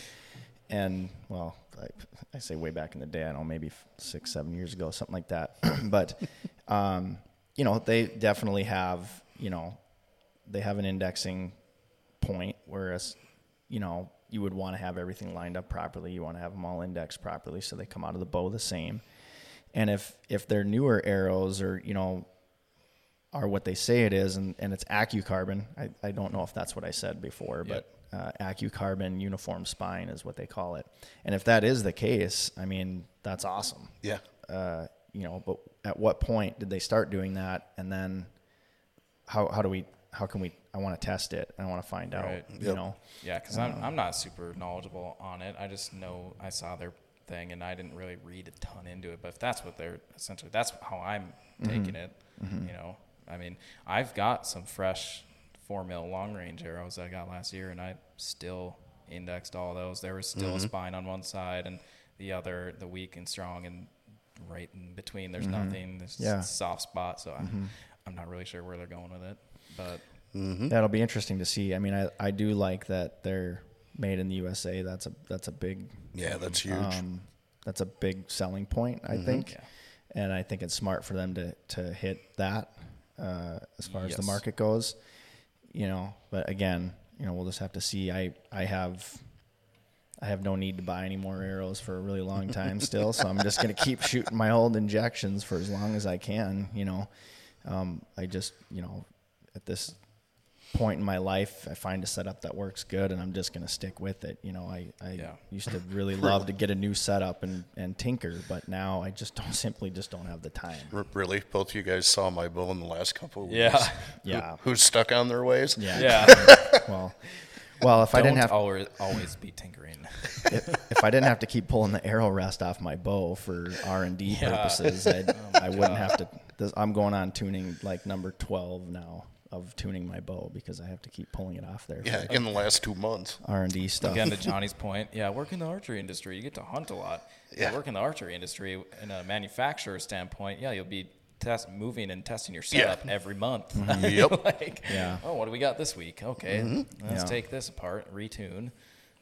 and well, I, I say way back in the day, I don't know, maybe six, seven years ago, something like that, but. Um, you know, they definitely have, you know, they have an indexing point, whereas, you know, you would want to have everything lined up properly. You want to have them all indexed properly so they come out of the bow the same. And if if they're newer arrows or you know are what they say it is, and, and it's AccuCarbon, I, I don't know if that's what I said before, Yep. but uh, AccuCarbon uniform spine is what they call it. And if that is the case, I mean that's awesome Yeah. uh, you know, but at what point did they start doing that? And then how, how do we, how can we, I want to test it. I want to find out, Right. you know? Yeah, because I'm I'm not super knowledgeable on it. I just know I saw their thing and I didn't really read a ton into it. But if that's what they're essentially, that's how I'm taking it. You know, I mean, I've got some fresh four mil long range arrows that I got last year, and I still indexed all those. There was still a mm-hmm. spine on one side and the other, the weak and strong, and right in between. There's mm-hmm. nothing. There's Yeah. a soft spot. So I'm mm-hmm. I'm not really sure where they're going with it, but. That'll be interesting to see. I mean, I, I do like that they're made in the USA. That's a, that's a big, Yeah, that's huge. um, that's a big selling point, I think. Yeah. And I think it's smart for them to, to hit that, uh, as far as the market goes, you know, but again, you know, we'll just have to see. I, I have, I have no need to buy any more arrows for a really long time still, so I'm just going to keep shooting my old Injexions for as long as I can. You know, um, I just you know at this point in my life, I find a setup that works good, and I'm just going to stick with it. You know, I, I Yeah. used to really love to get a new setup and, and tinker, but now I just don't simply just don't have the time. R- really? Both of you guys saw my bow in the last couple of weeks. Yeah. Yeah, Who's stuck on their ways? yeah. Yeah. Well, well, if I didn't have always always be tinkering. if, if I didn't have to keep pulling the arrow rest off my bow for R and D purposes, I'd, oh I wouldn't have to. This, I'm going on tuning like number twelve now of tuning my bow because I have to keep pulling it off there. Yeah, like, in the last two months. R and D stuff. Again, to Johnny's point, yeah, work in the archery industry, you get to hunt a lot. Yeah. Yeah. Work in the archery industry, in a manufacturer standpoint, yeah, you'll be test moving and testing your Yeah. setup every month. Mm-hmm. Yep. like, Yeah. Oh, what do we got this week? Okay, mm-hmm. let's Yeah. take this apart, retune.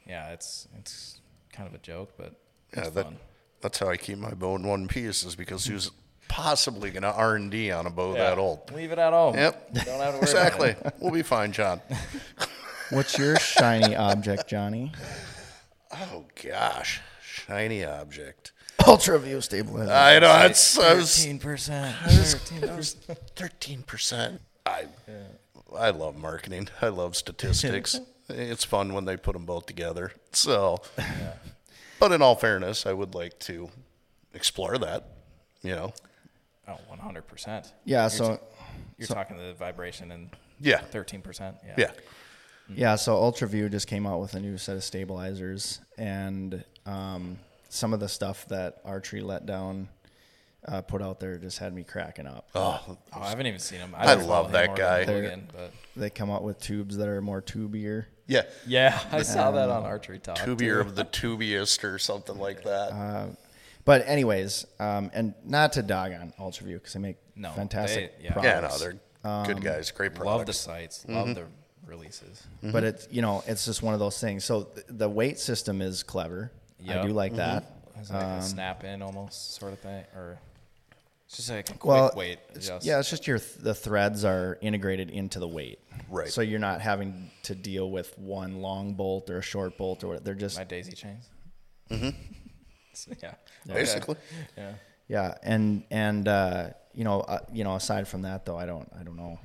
Yeah, it's it's kind of a joke, but Yeah, that, fun. that's how I keep my bow in one piece is because mm-hmm. who's possibly going to R and D on a bow that old? Leave it at home. Yep. Don't have to worry about Exactly. it. we'll be fine, John. What's your shiny object, Johnny? Oh gosh, shiny object. Ultra View stabilizer. I know that's I was Thirteen percent. Thirteen percent. thirteen percent. I I love marketing. I love statistics. it's fun when they put them both together. So, but in all fairness, I would like to explore that. You know, Oh, one hundred percent. yeah. So You're talking the vibration and Yeah. thirteen percent. Yeah. yeah. Yeah, so UltraView just came out with a new set of stabilizers, and um, some of the stuff that Archery let down uh, put out there just had me cracking up. Oh, Oh, I haven't even seen him. I don't love him that guy. Logan, but They come out with tubes that are more tubier. yeah. yeah, I saw that on Archery Talk. Tubier too. of the tubiest or something like that. But anyways, um, and not to dog on UltraView because they make No, fantastic they- yeah. yeah, no, they're good um, guys. Great products. Love the products. sites. Love mm-hmm. the releases. But mm-hmm. it's you know it's just one of those things. So th- the weight system is clever. I Yep. do like mm-hmm. that. It's like a um, snap in almost sort of thing, or it's just like a quick Well, weight it's- adjust. yeah, it's just your th- the threads are integrated into the weight, Right. So you're not having to deal with one long bolt or a short bolt or what. They're just my daisy chains. Mm-hmm. yeah. Basically. Yeah. yeah, and and uh, you know uh, you know aside from that though, I don't I don't know,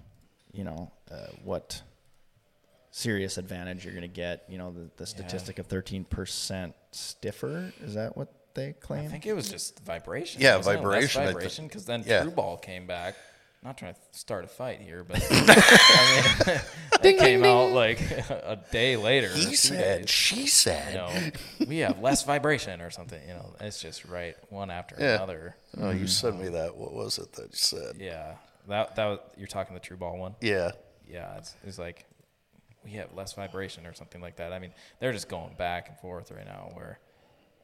you know uh, what serious advantage you're going to get. You know the, the statistic of 13 percent stiffer is that what they claim? I think it was just vibration. Yeah, wasn't it? Less vibration, vibration, because then yeah. True Ball came back. Not trying to start a fight here, but I mean, they came out like a day later. He said, days. she said. you know, we have less vibration or something. You know, it's just right one after Yeah. another. Oh, you mm-hmm. sent me that. What was it that you said? Yeah, that that was, you're talking the True Ball one. Yeah. Yeah, it's, it's like we have less vibration or something like that. I mean, they're just going back and forth right now. Where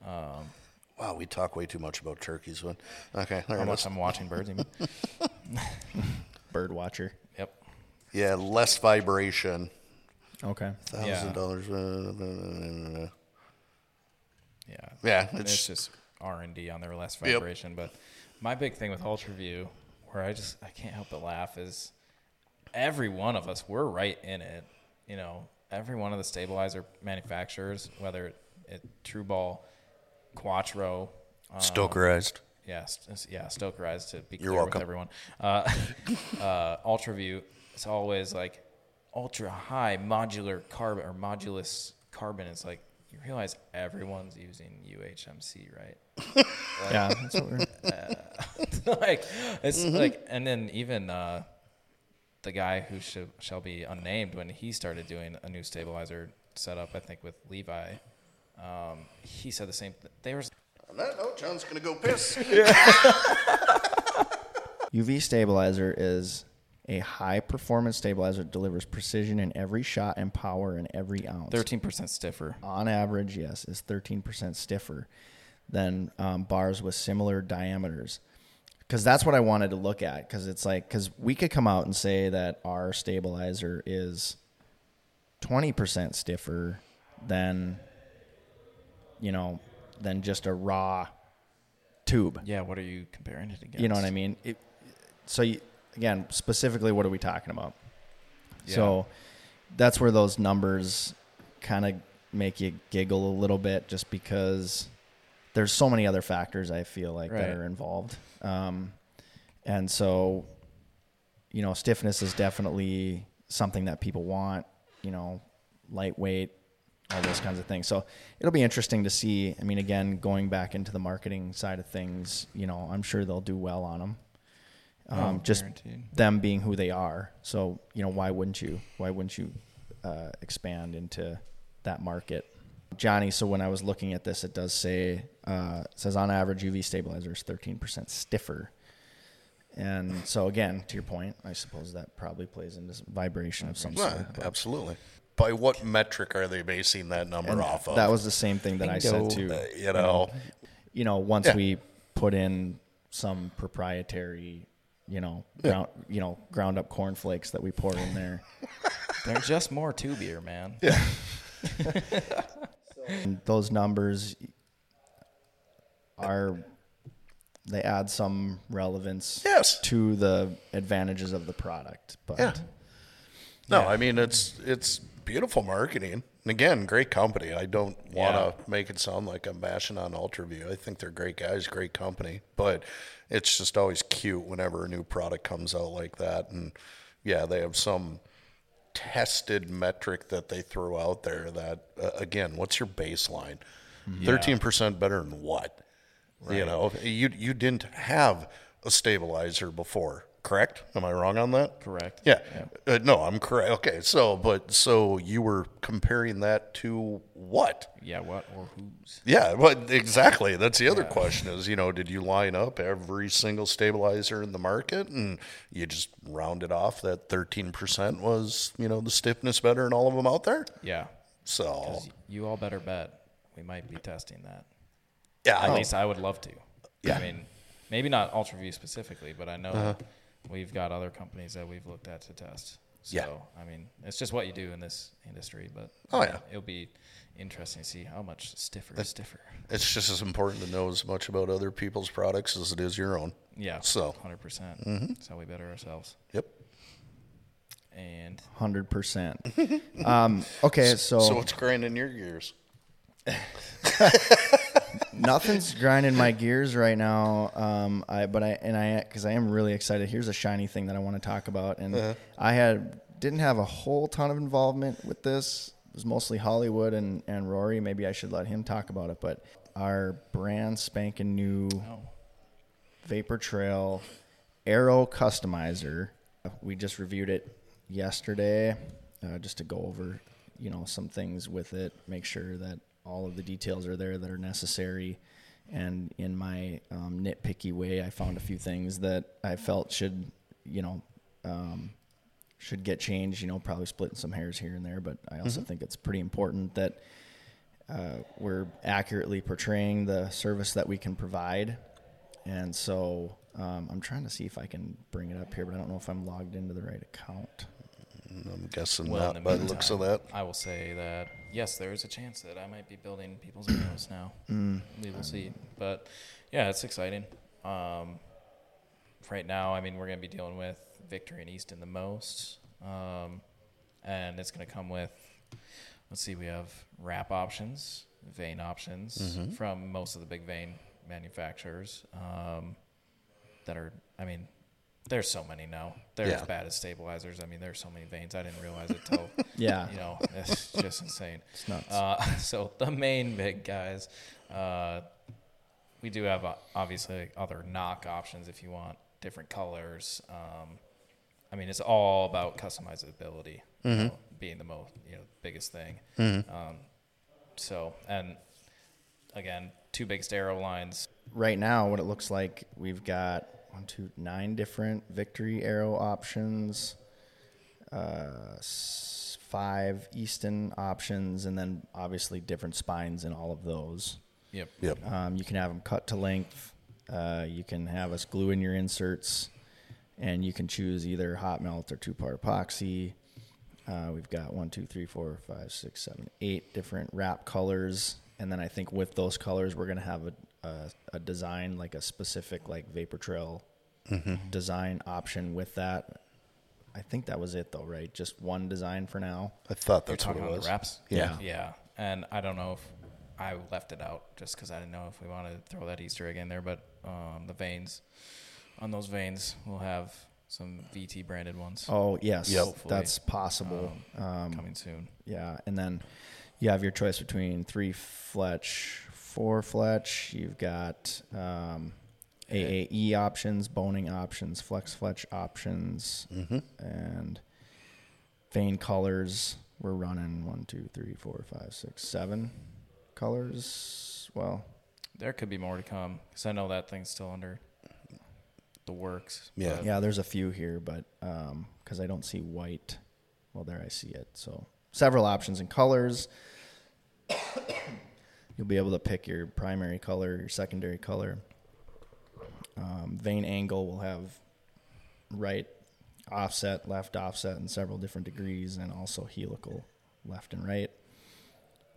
um, Wow, we talk way too much about turkeys. When okay, how much. I'm watching birds. You? Bird watcher. Yep. Yeah, less vibration. Okay. Thousand dollars. uh, Yeah. Yeah, it's, it's- just R and D on their less Yep. vibration. But my big thing with UltraView, where I just I can't help but laugh, is every one of us we're right in it. You know, every one of the stabilizer manufacturers, whether it, it True Ball, Quattro, um, Stokerized. Yeah, st- yeah, Stokerized to be You're clear welcome. with everyone. Uh, uh, UltraView, it's always like ultra high modular carbon or modulus carbon. It's like you realize everyone's using UHMC, right? Yeah. That's what we're, like it's like, and then even uh, the guy who should, shall be unnamed when he started doing a new stabilizer setup, I think with Levi, um, he said the same. Th- they were On that note, John's gonna go piss. UV stabilizer is a high performance stabilizer that delivers precision in every shot and power in every ounce. thirteen percent stiffer. On average, yes, is 13% stiffer than um, bars with similar diameters. Because that's what I wanted to look at. Because it's like, because we could come out and say that our stabilizer is 20% stiffer than, you know, than just a raw tube. Yeah, what are you comparing it against? You know what I mean? It, so you, again, specifically, what are we talking about? So that's where those numbers kind of make you giggle a little bit, just because there's so many other factors I feel like that are involved. Um, and so, you know, stiffness is definitely something that people want. You know, lightweight, all those kinds of things. So it'll be interesting to see. I mean, again, going back into the marketing side of things, you know, I'm sure they'll do well on them. Um, Oh, just guaranteed. them being who they are. So you know, why wouldn't you? Why wouldn't you uh, expand into that market? Johnny, so when I was looking at this, it does say uh, it says on average UV stabilizer is 13% stiffer, And so again, to your point, I suppose that probably plays into vibration of some Yeah, sort. absolutely. By what metric are they basing that number and off of? that was the same thing that I said Bingo. too. Uh, you know, you know, once Yeah. we put in some proprietary, you know, ground, you know, ground up cornflakes that we pour in there, They're just more tubier, man. and those numbers are they add some relevance Yes. to the advantages of the product. But Yeah. No, I mean it's it's beautiful marketing. And again, great company. I don't want to Yeah. make it sound like I'm bashing on Ultraview. I think they're great guys, great company. But it's just always cute whenever a new product comes out like that. And yeah, they have some tested metric that they throw out there. That uh, again, what's your baseline? 13 percent better than what? You know, you you didn't have a stabilizer before, correct? Am I wrong on that? Correct. Yeah. Uh, no, I'm correct. Okay. So, but so you were comparing that to what? Yeah, what or whose? Yeah, but exactly. That's the other question is, you know, did you line up every single stabilizer in the market and you just rounded off that 13% was, you know, the stiffness better in all of them out there? Yeah. So You all better bet we might be testing that. yeah, At least I would love to. Yeah. I mean, maybe not UltraView specifically, but I know we've got other companies that we've looked at to test. So, Yeah. I mean, it's just what you do in this industry, but Oh, yeah. it'll be interesting to see how much stiffer is stiffer. it's just as important to know as much about other people's products as it is your own. Yeah. So, 100%. percent Mm-hmm. That's how we better ourselves. yep. And hundred percent. Um, okay, so, So what's grinding your gears? nothing's grinding my gears right now. Um, I but I and I because I am really excited. Here's a shiny thing that I want to talk about, and I had didn't have a whole ton of involvement with this. It was mostly Hollywood and and Rory. Maybe I should let him talk about it. But our brand spanking new oh, Vapor Trail Arrow Customizer. We just reviewed it yesterday, uh, just to go over, you know, some things with it, make sure that all of the details are there that are necessary. And in my um, nitpicky way, I found a few things that I felt should, you know, um, should get changed. You know, probably splitting some hairs here and there, but I also think it's pretty important that uh, we're accurately portraying the service that we can provide. And so um, I'm trying to see if I can bring it up here, but I don't know if I'm logged into the right account. I'm guessing well, not by the the looks of that. I will say that yes, there is a chance that I might be building people's arrows now. Mm. We will see, but yeah, it's exciting. Um, right now, I mean, we're going to be dealing with Victory and Easton the most, um, and it's going to come with. Let's see, we have wrap options, vane options Mm-hmm. from most of the big vane manufacturers um, that are. I mean, there's so many now. They're Yeah. as bad as stabilizers. I mean, there's so many vanes. I didn't realize it till Yeah. you know, it's just insane. It's nuts. Uh, so the main big guys, uh, we do have uh, obviously other nock options if you want different colors. Um, I mean, it's all about customizability Mm-hmm. know, being the most, you know, biggest thing. Um, so, and again, two big stereo lines. right now, what it looks like, we've got one, two, nine different victory arrow options, uh, s- five Easton options, and then obviously different spines in all of those. Yep. Yep. Um, you can have them cut to length. Uh, you can have us glue in your inserts, and you can choose either hot melt or two part epoxy. Uh, we've got one, two, three, four, five, six, seven, eight different wrap colors, and then I think with those colors, we're gonna have a, a, a design like a specific like vapor trail design option with that. I think that was it though, right? Just one design for now. I thought You're that's what it was. the wraps? Yeah. Yeah. And I don't know if I left it out just because I didn't know if we wanted to throw that Easter egg in there, but um, the vanes, on those vanes, we'll have some VT branded ones Oh yes, Yep. Hopefully, that's possible. Um, coming soon. Yeah, and then you have your choice between three fletch, four fletch. You've got um, AAE options, Bohning options, flex fletch options, and vane colors. We're running one, two, three, four, five, six, seven colors. Well, There could be more to come because I know that thing's still under the works. Yeah. but- Yeah, there's a few here, but because I don't see white. Well, there I see it. So several options in colors. You'll be able to pick your primary color, your secondary color. Um, vane angle will have right offset, left offset in several different degrees, and also helical left and right.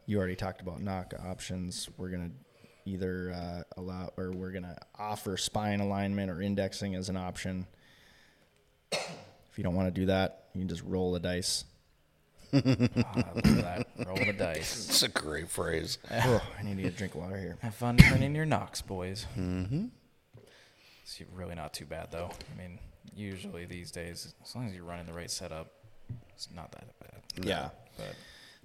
You already talked about nock options. We're gonna either uh, allow or we're gonna offer spine alignment or indexing as an option. If you don't want to do that, you can just roll the dice. Ah, look at that. Roll the dice. It's a great phrase. oh, I need to get a drink of water here. Have fun turning your nocks, boys. Mm-hmm. It's really not too bad, though. I mean, usually these days, as long as you're running the right setup, it's not that bad. Yeah. But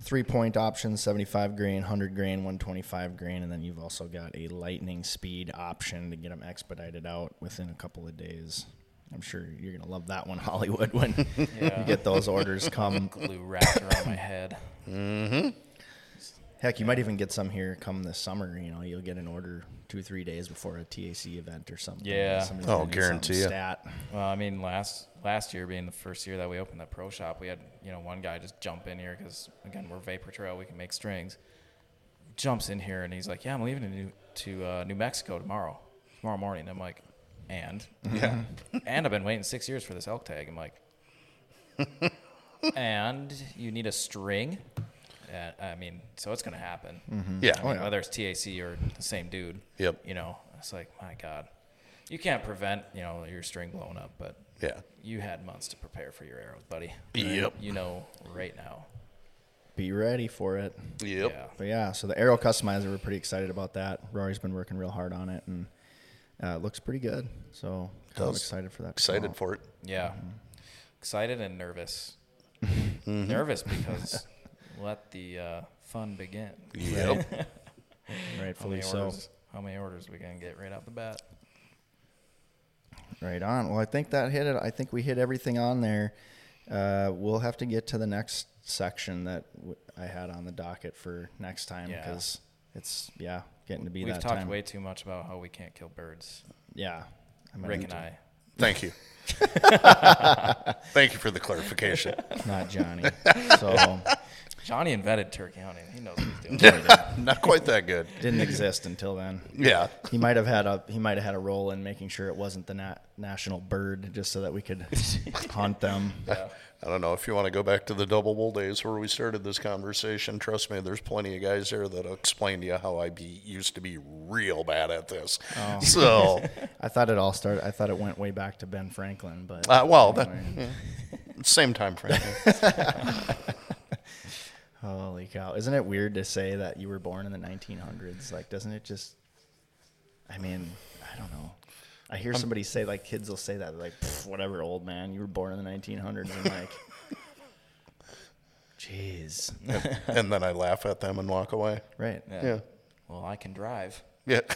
Three point option 75 grain, 100 grain, 125 grain, and then you've also got a lightning speed option to get them expedited out within a couple of days. I'm sure you're going to love that one, Hollywood, when Yeah. you get those orders come. glue wrapped around my head. Heck, you might even get some here come this summer. You know, you'll get an order two three days before a TAC event or something. Yeah. Somebody's Oh, gonna need guarantee something. Stat. Well, I mean, last last year being the first year that we opened that pro shop, we had you know one guy just jump in here because again we're Vapor Trail, we can make strings. Jumps in here and he's like, "Yeah, I'm leaving to New, to uh, New Mexico tomorrow, tomorrow morning." I'm like, "And Yeah. and I've been waiting six years for this elk tag." I'm like, "And you need a string." And, I mean, so it's gonna happen. Mm-hmm. Yeah. I mean, oh, whether it's TAC or the same dude. Yep. You know, it's like, my God, you can't prevent you know your string blowing up, but Yeah. you had months to prepare for your arrows, buddy. Yep. You know right now. Be ready for it. Yep. Yeah. But yeah, so the arrow customizer, we're pretty excited about that. Rory's been working real hard on it, and uh, it looks pretty good. So I'm excited for that. Excited come for it. Yeah. Excited and nervous. Nervous because let the uh, fun begin. Yep. How Rightfully many so. orders? How many orders we gonna get right off the bat? Right on. Well, I think that hit it. I think we hit everything on there. Uh, we'll have to get to the next section that w- I had on the docket for next time Yeah. because it's yeah getting to be We've that talked time. way too much about how we can't kill birds. Yeah, I might Rick and I. Thank you. Thank you for the clarification. not Johnny. so Johnny invented turkey hunting. He knows what he's doing. Not quite that good. didn't exist until then. Yeah. He might have had a he might have had a role in making sure it wasn't the nat- national bird, just so that we could hunt them. I don't know if you want to go back to the double bull days where we started this conversation. Trust me, there's plenty of guys there that'll explain to you how I be used to be real bad at this. So, I thought it all started. I thought it went way back to Ben Franklin, but uh, well, that, anyway. same time frame. holy cow! Isn't it weird to say that you were born in the 1900s? Like, doesn't it just? I mean, I don't know. I hear somebody say like kids will say that like whatever, old man, you were born in the 1900s. I'm like, jeez, and then I laugh at them and walk away. right? Yeah. Yeah. Well, I can drive. Yeah.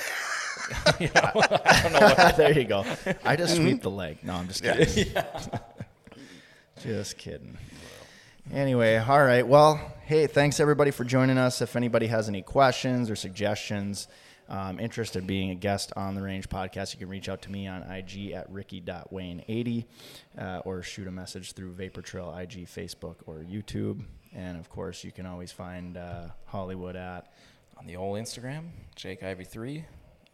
there you go. I just mm-hmm. sweep the leg. No, I'm just kidding. Yeah. just kidding. Anyway, all right. Well, hey, thanks everybody for joining us. If anybody has any questions or suggestions, um, interested in being a guest on the Range podcast, you can reach out to me on IG at ricky.wayne80 uh, or shoot a message through Vapor Trail IG, Facebook, or YouTube. And of course, you can always find uh, Hollywood at On the old Instagram, Jake Ivy three,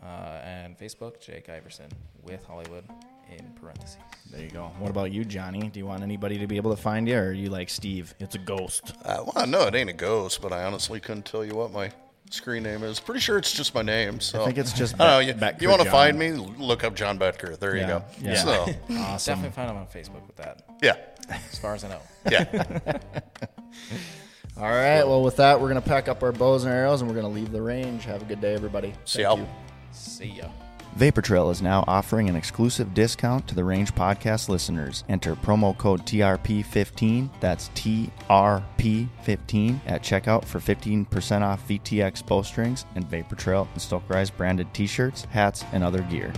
uh, and Facebook, Jake Iverson with Hollywood in parentheses. There you go. What about you, Johnny? Do you want anybody to be able to find you, or are you like Steve? It's a ghost. Uh, well, no, it ain't a ghost, but I honestly couldn't tell you what my screen name is. Pretty sure it's just my name. So I think it's just I don't know. You, you want to find me? Look up John Betker. There you go. yeah. So Awesome. Definitely find him on Facebook with that, yeah, as far as I know. yeah. All right. Well, with that, we're gonna pack up our bows and arrows, and we're gonna leave the range. Have a good day, everybody. See Thank ya. you. See ya. Vapor Trail is now offering an exclusive discount to the Range Podcast listeners. Enter promo code TRP15, that's TRP15, at checkout for 15% off VTX bowstrings and Vapor Trail and Stokerized branded t shirts, hats, and other gear.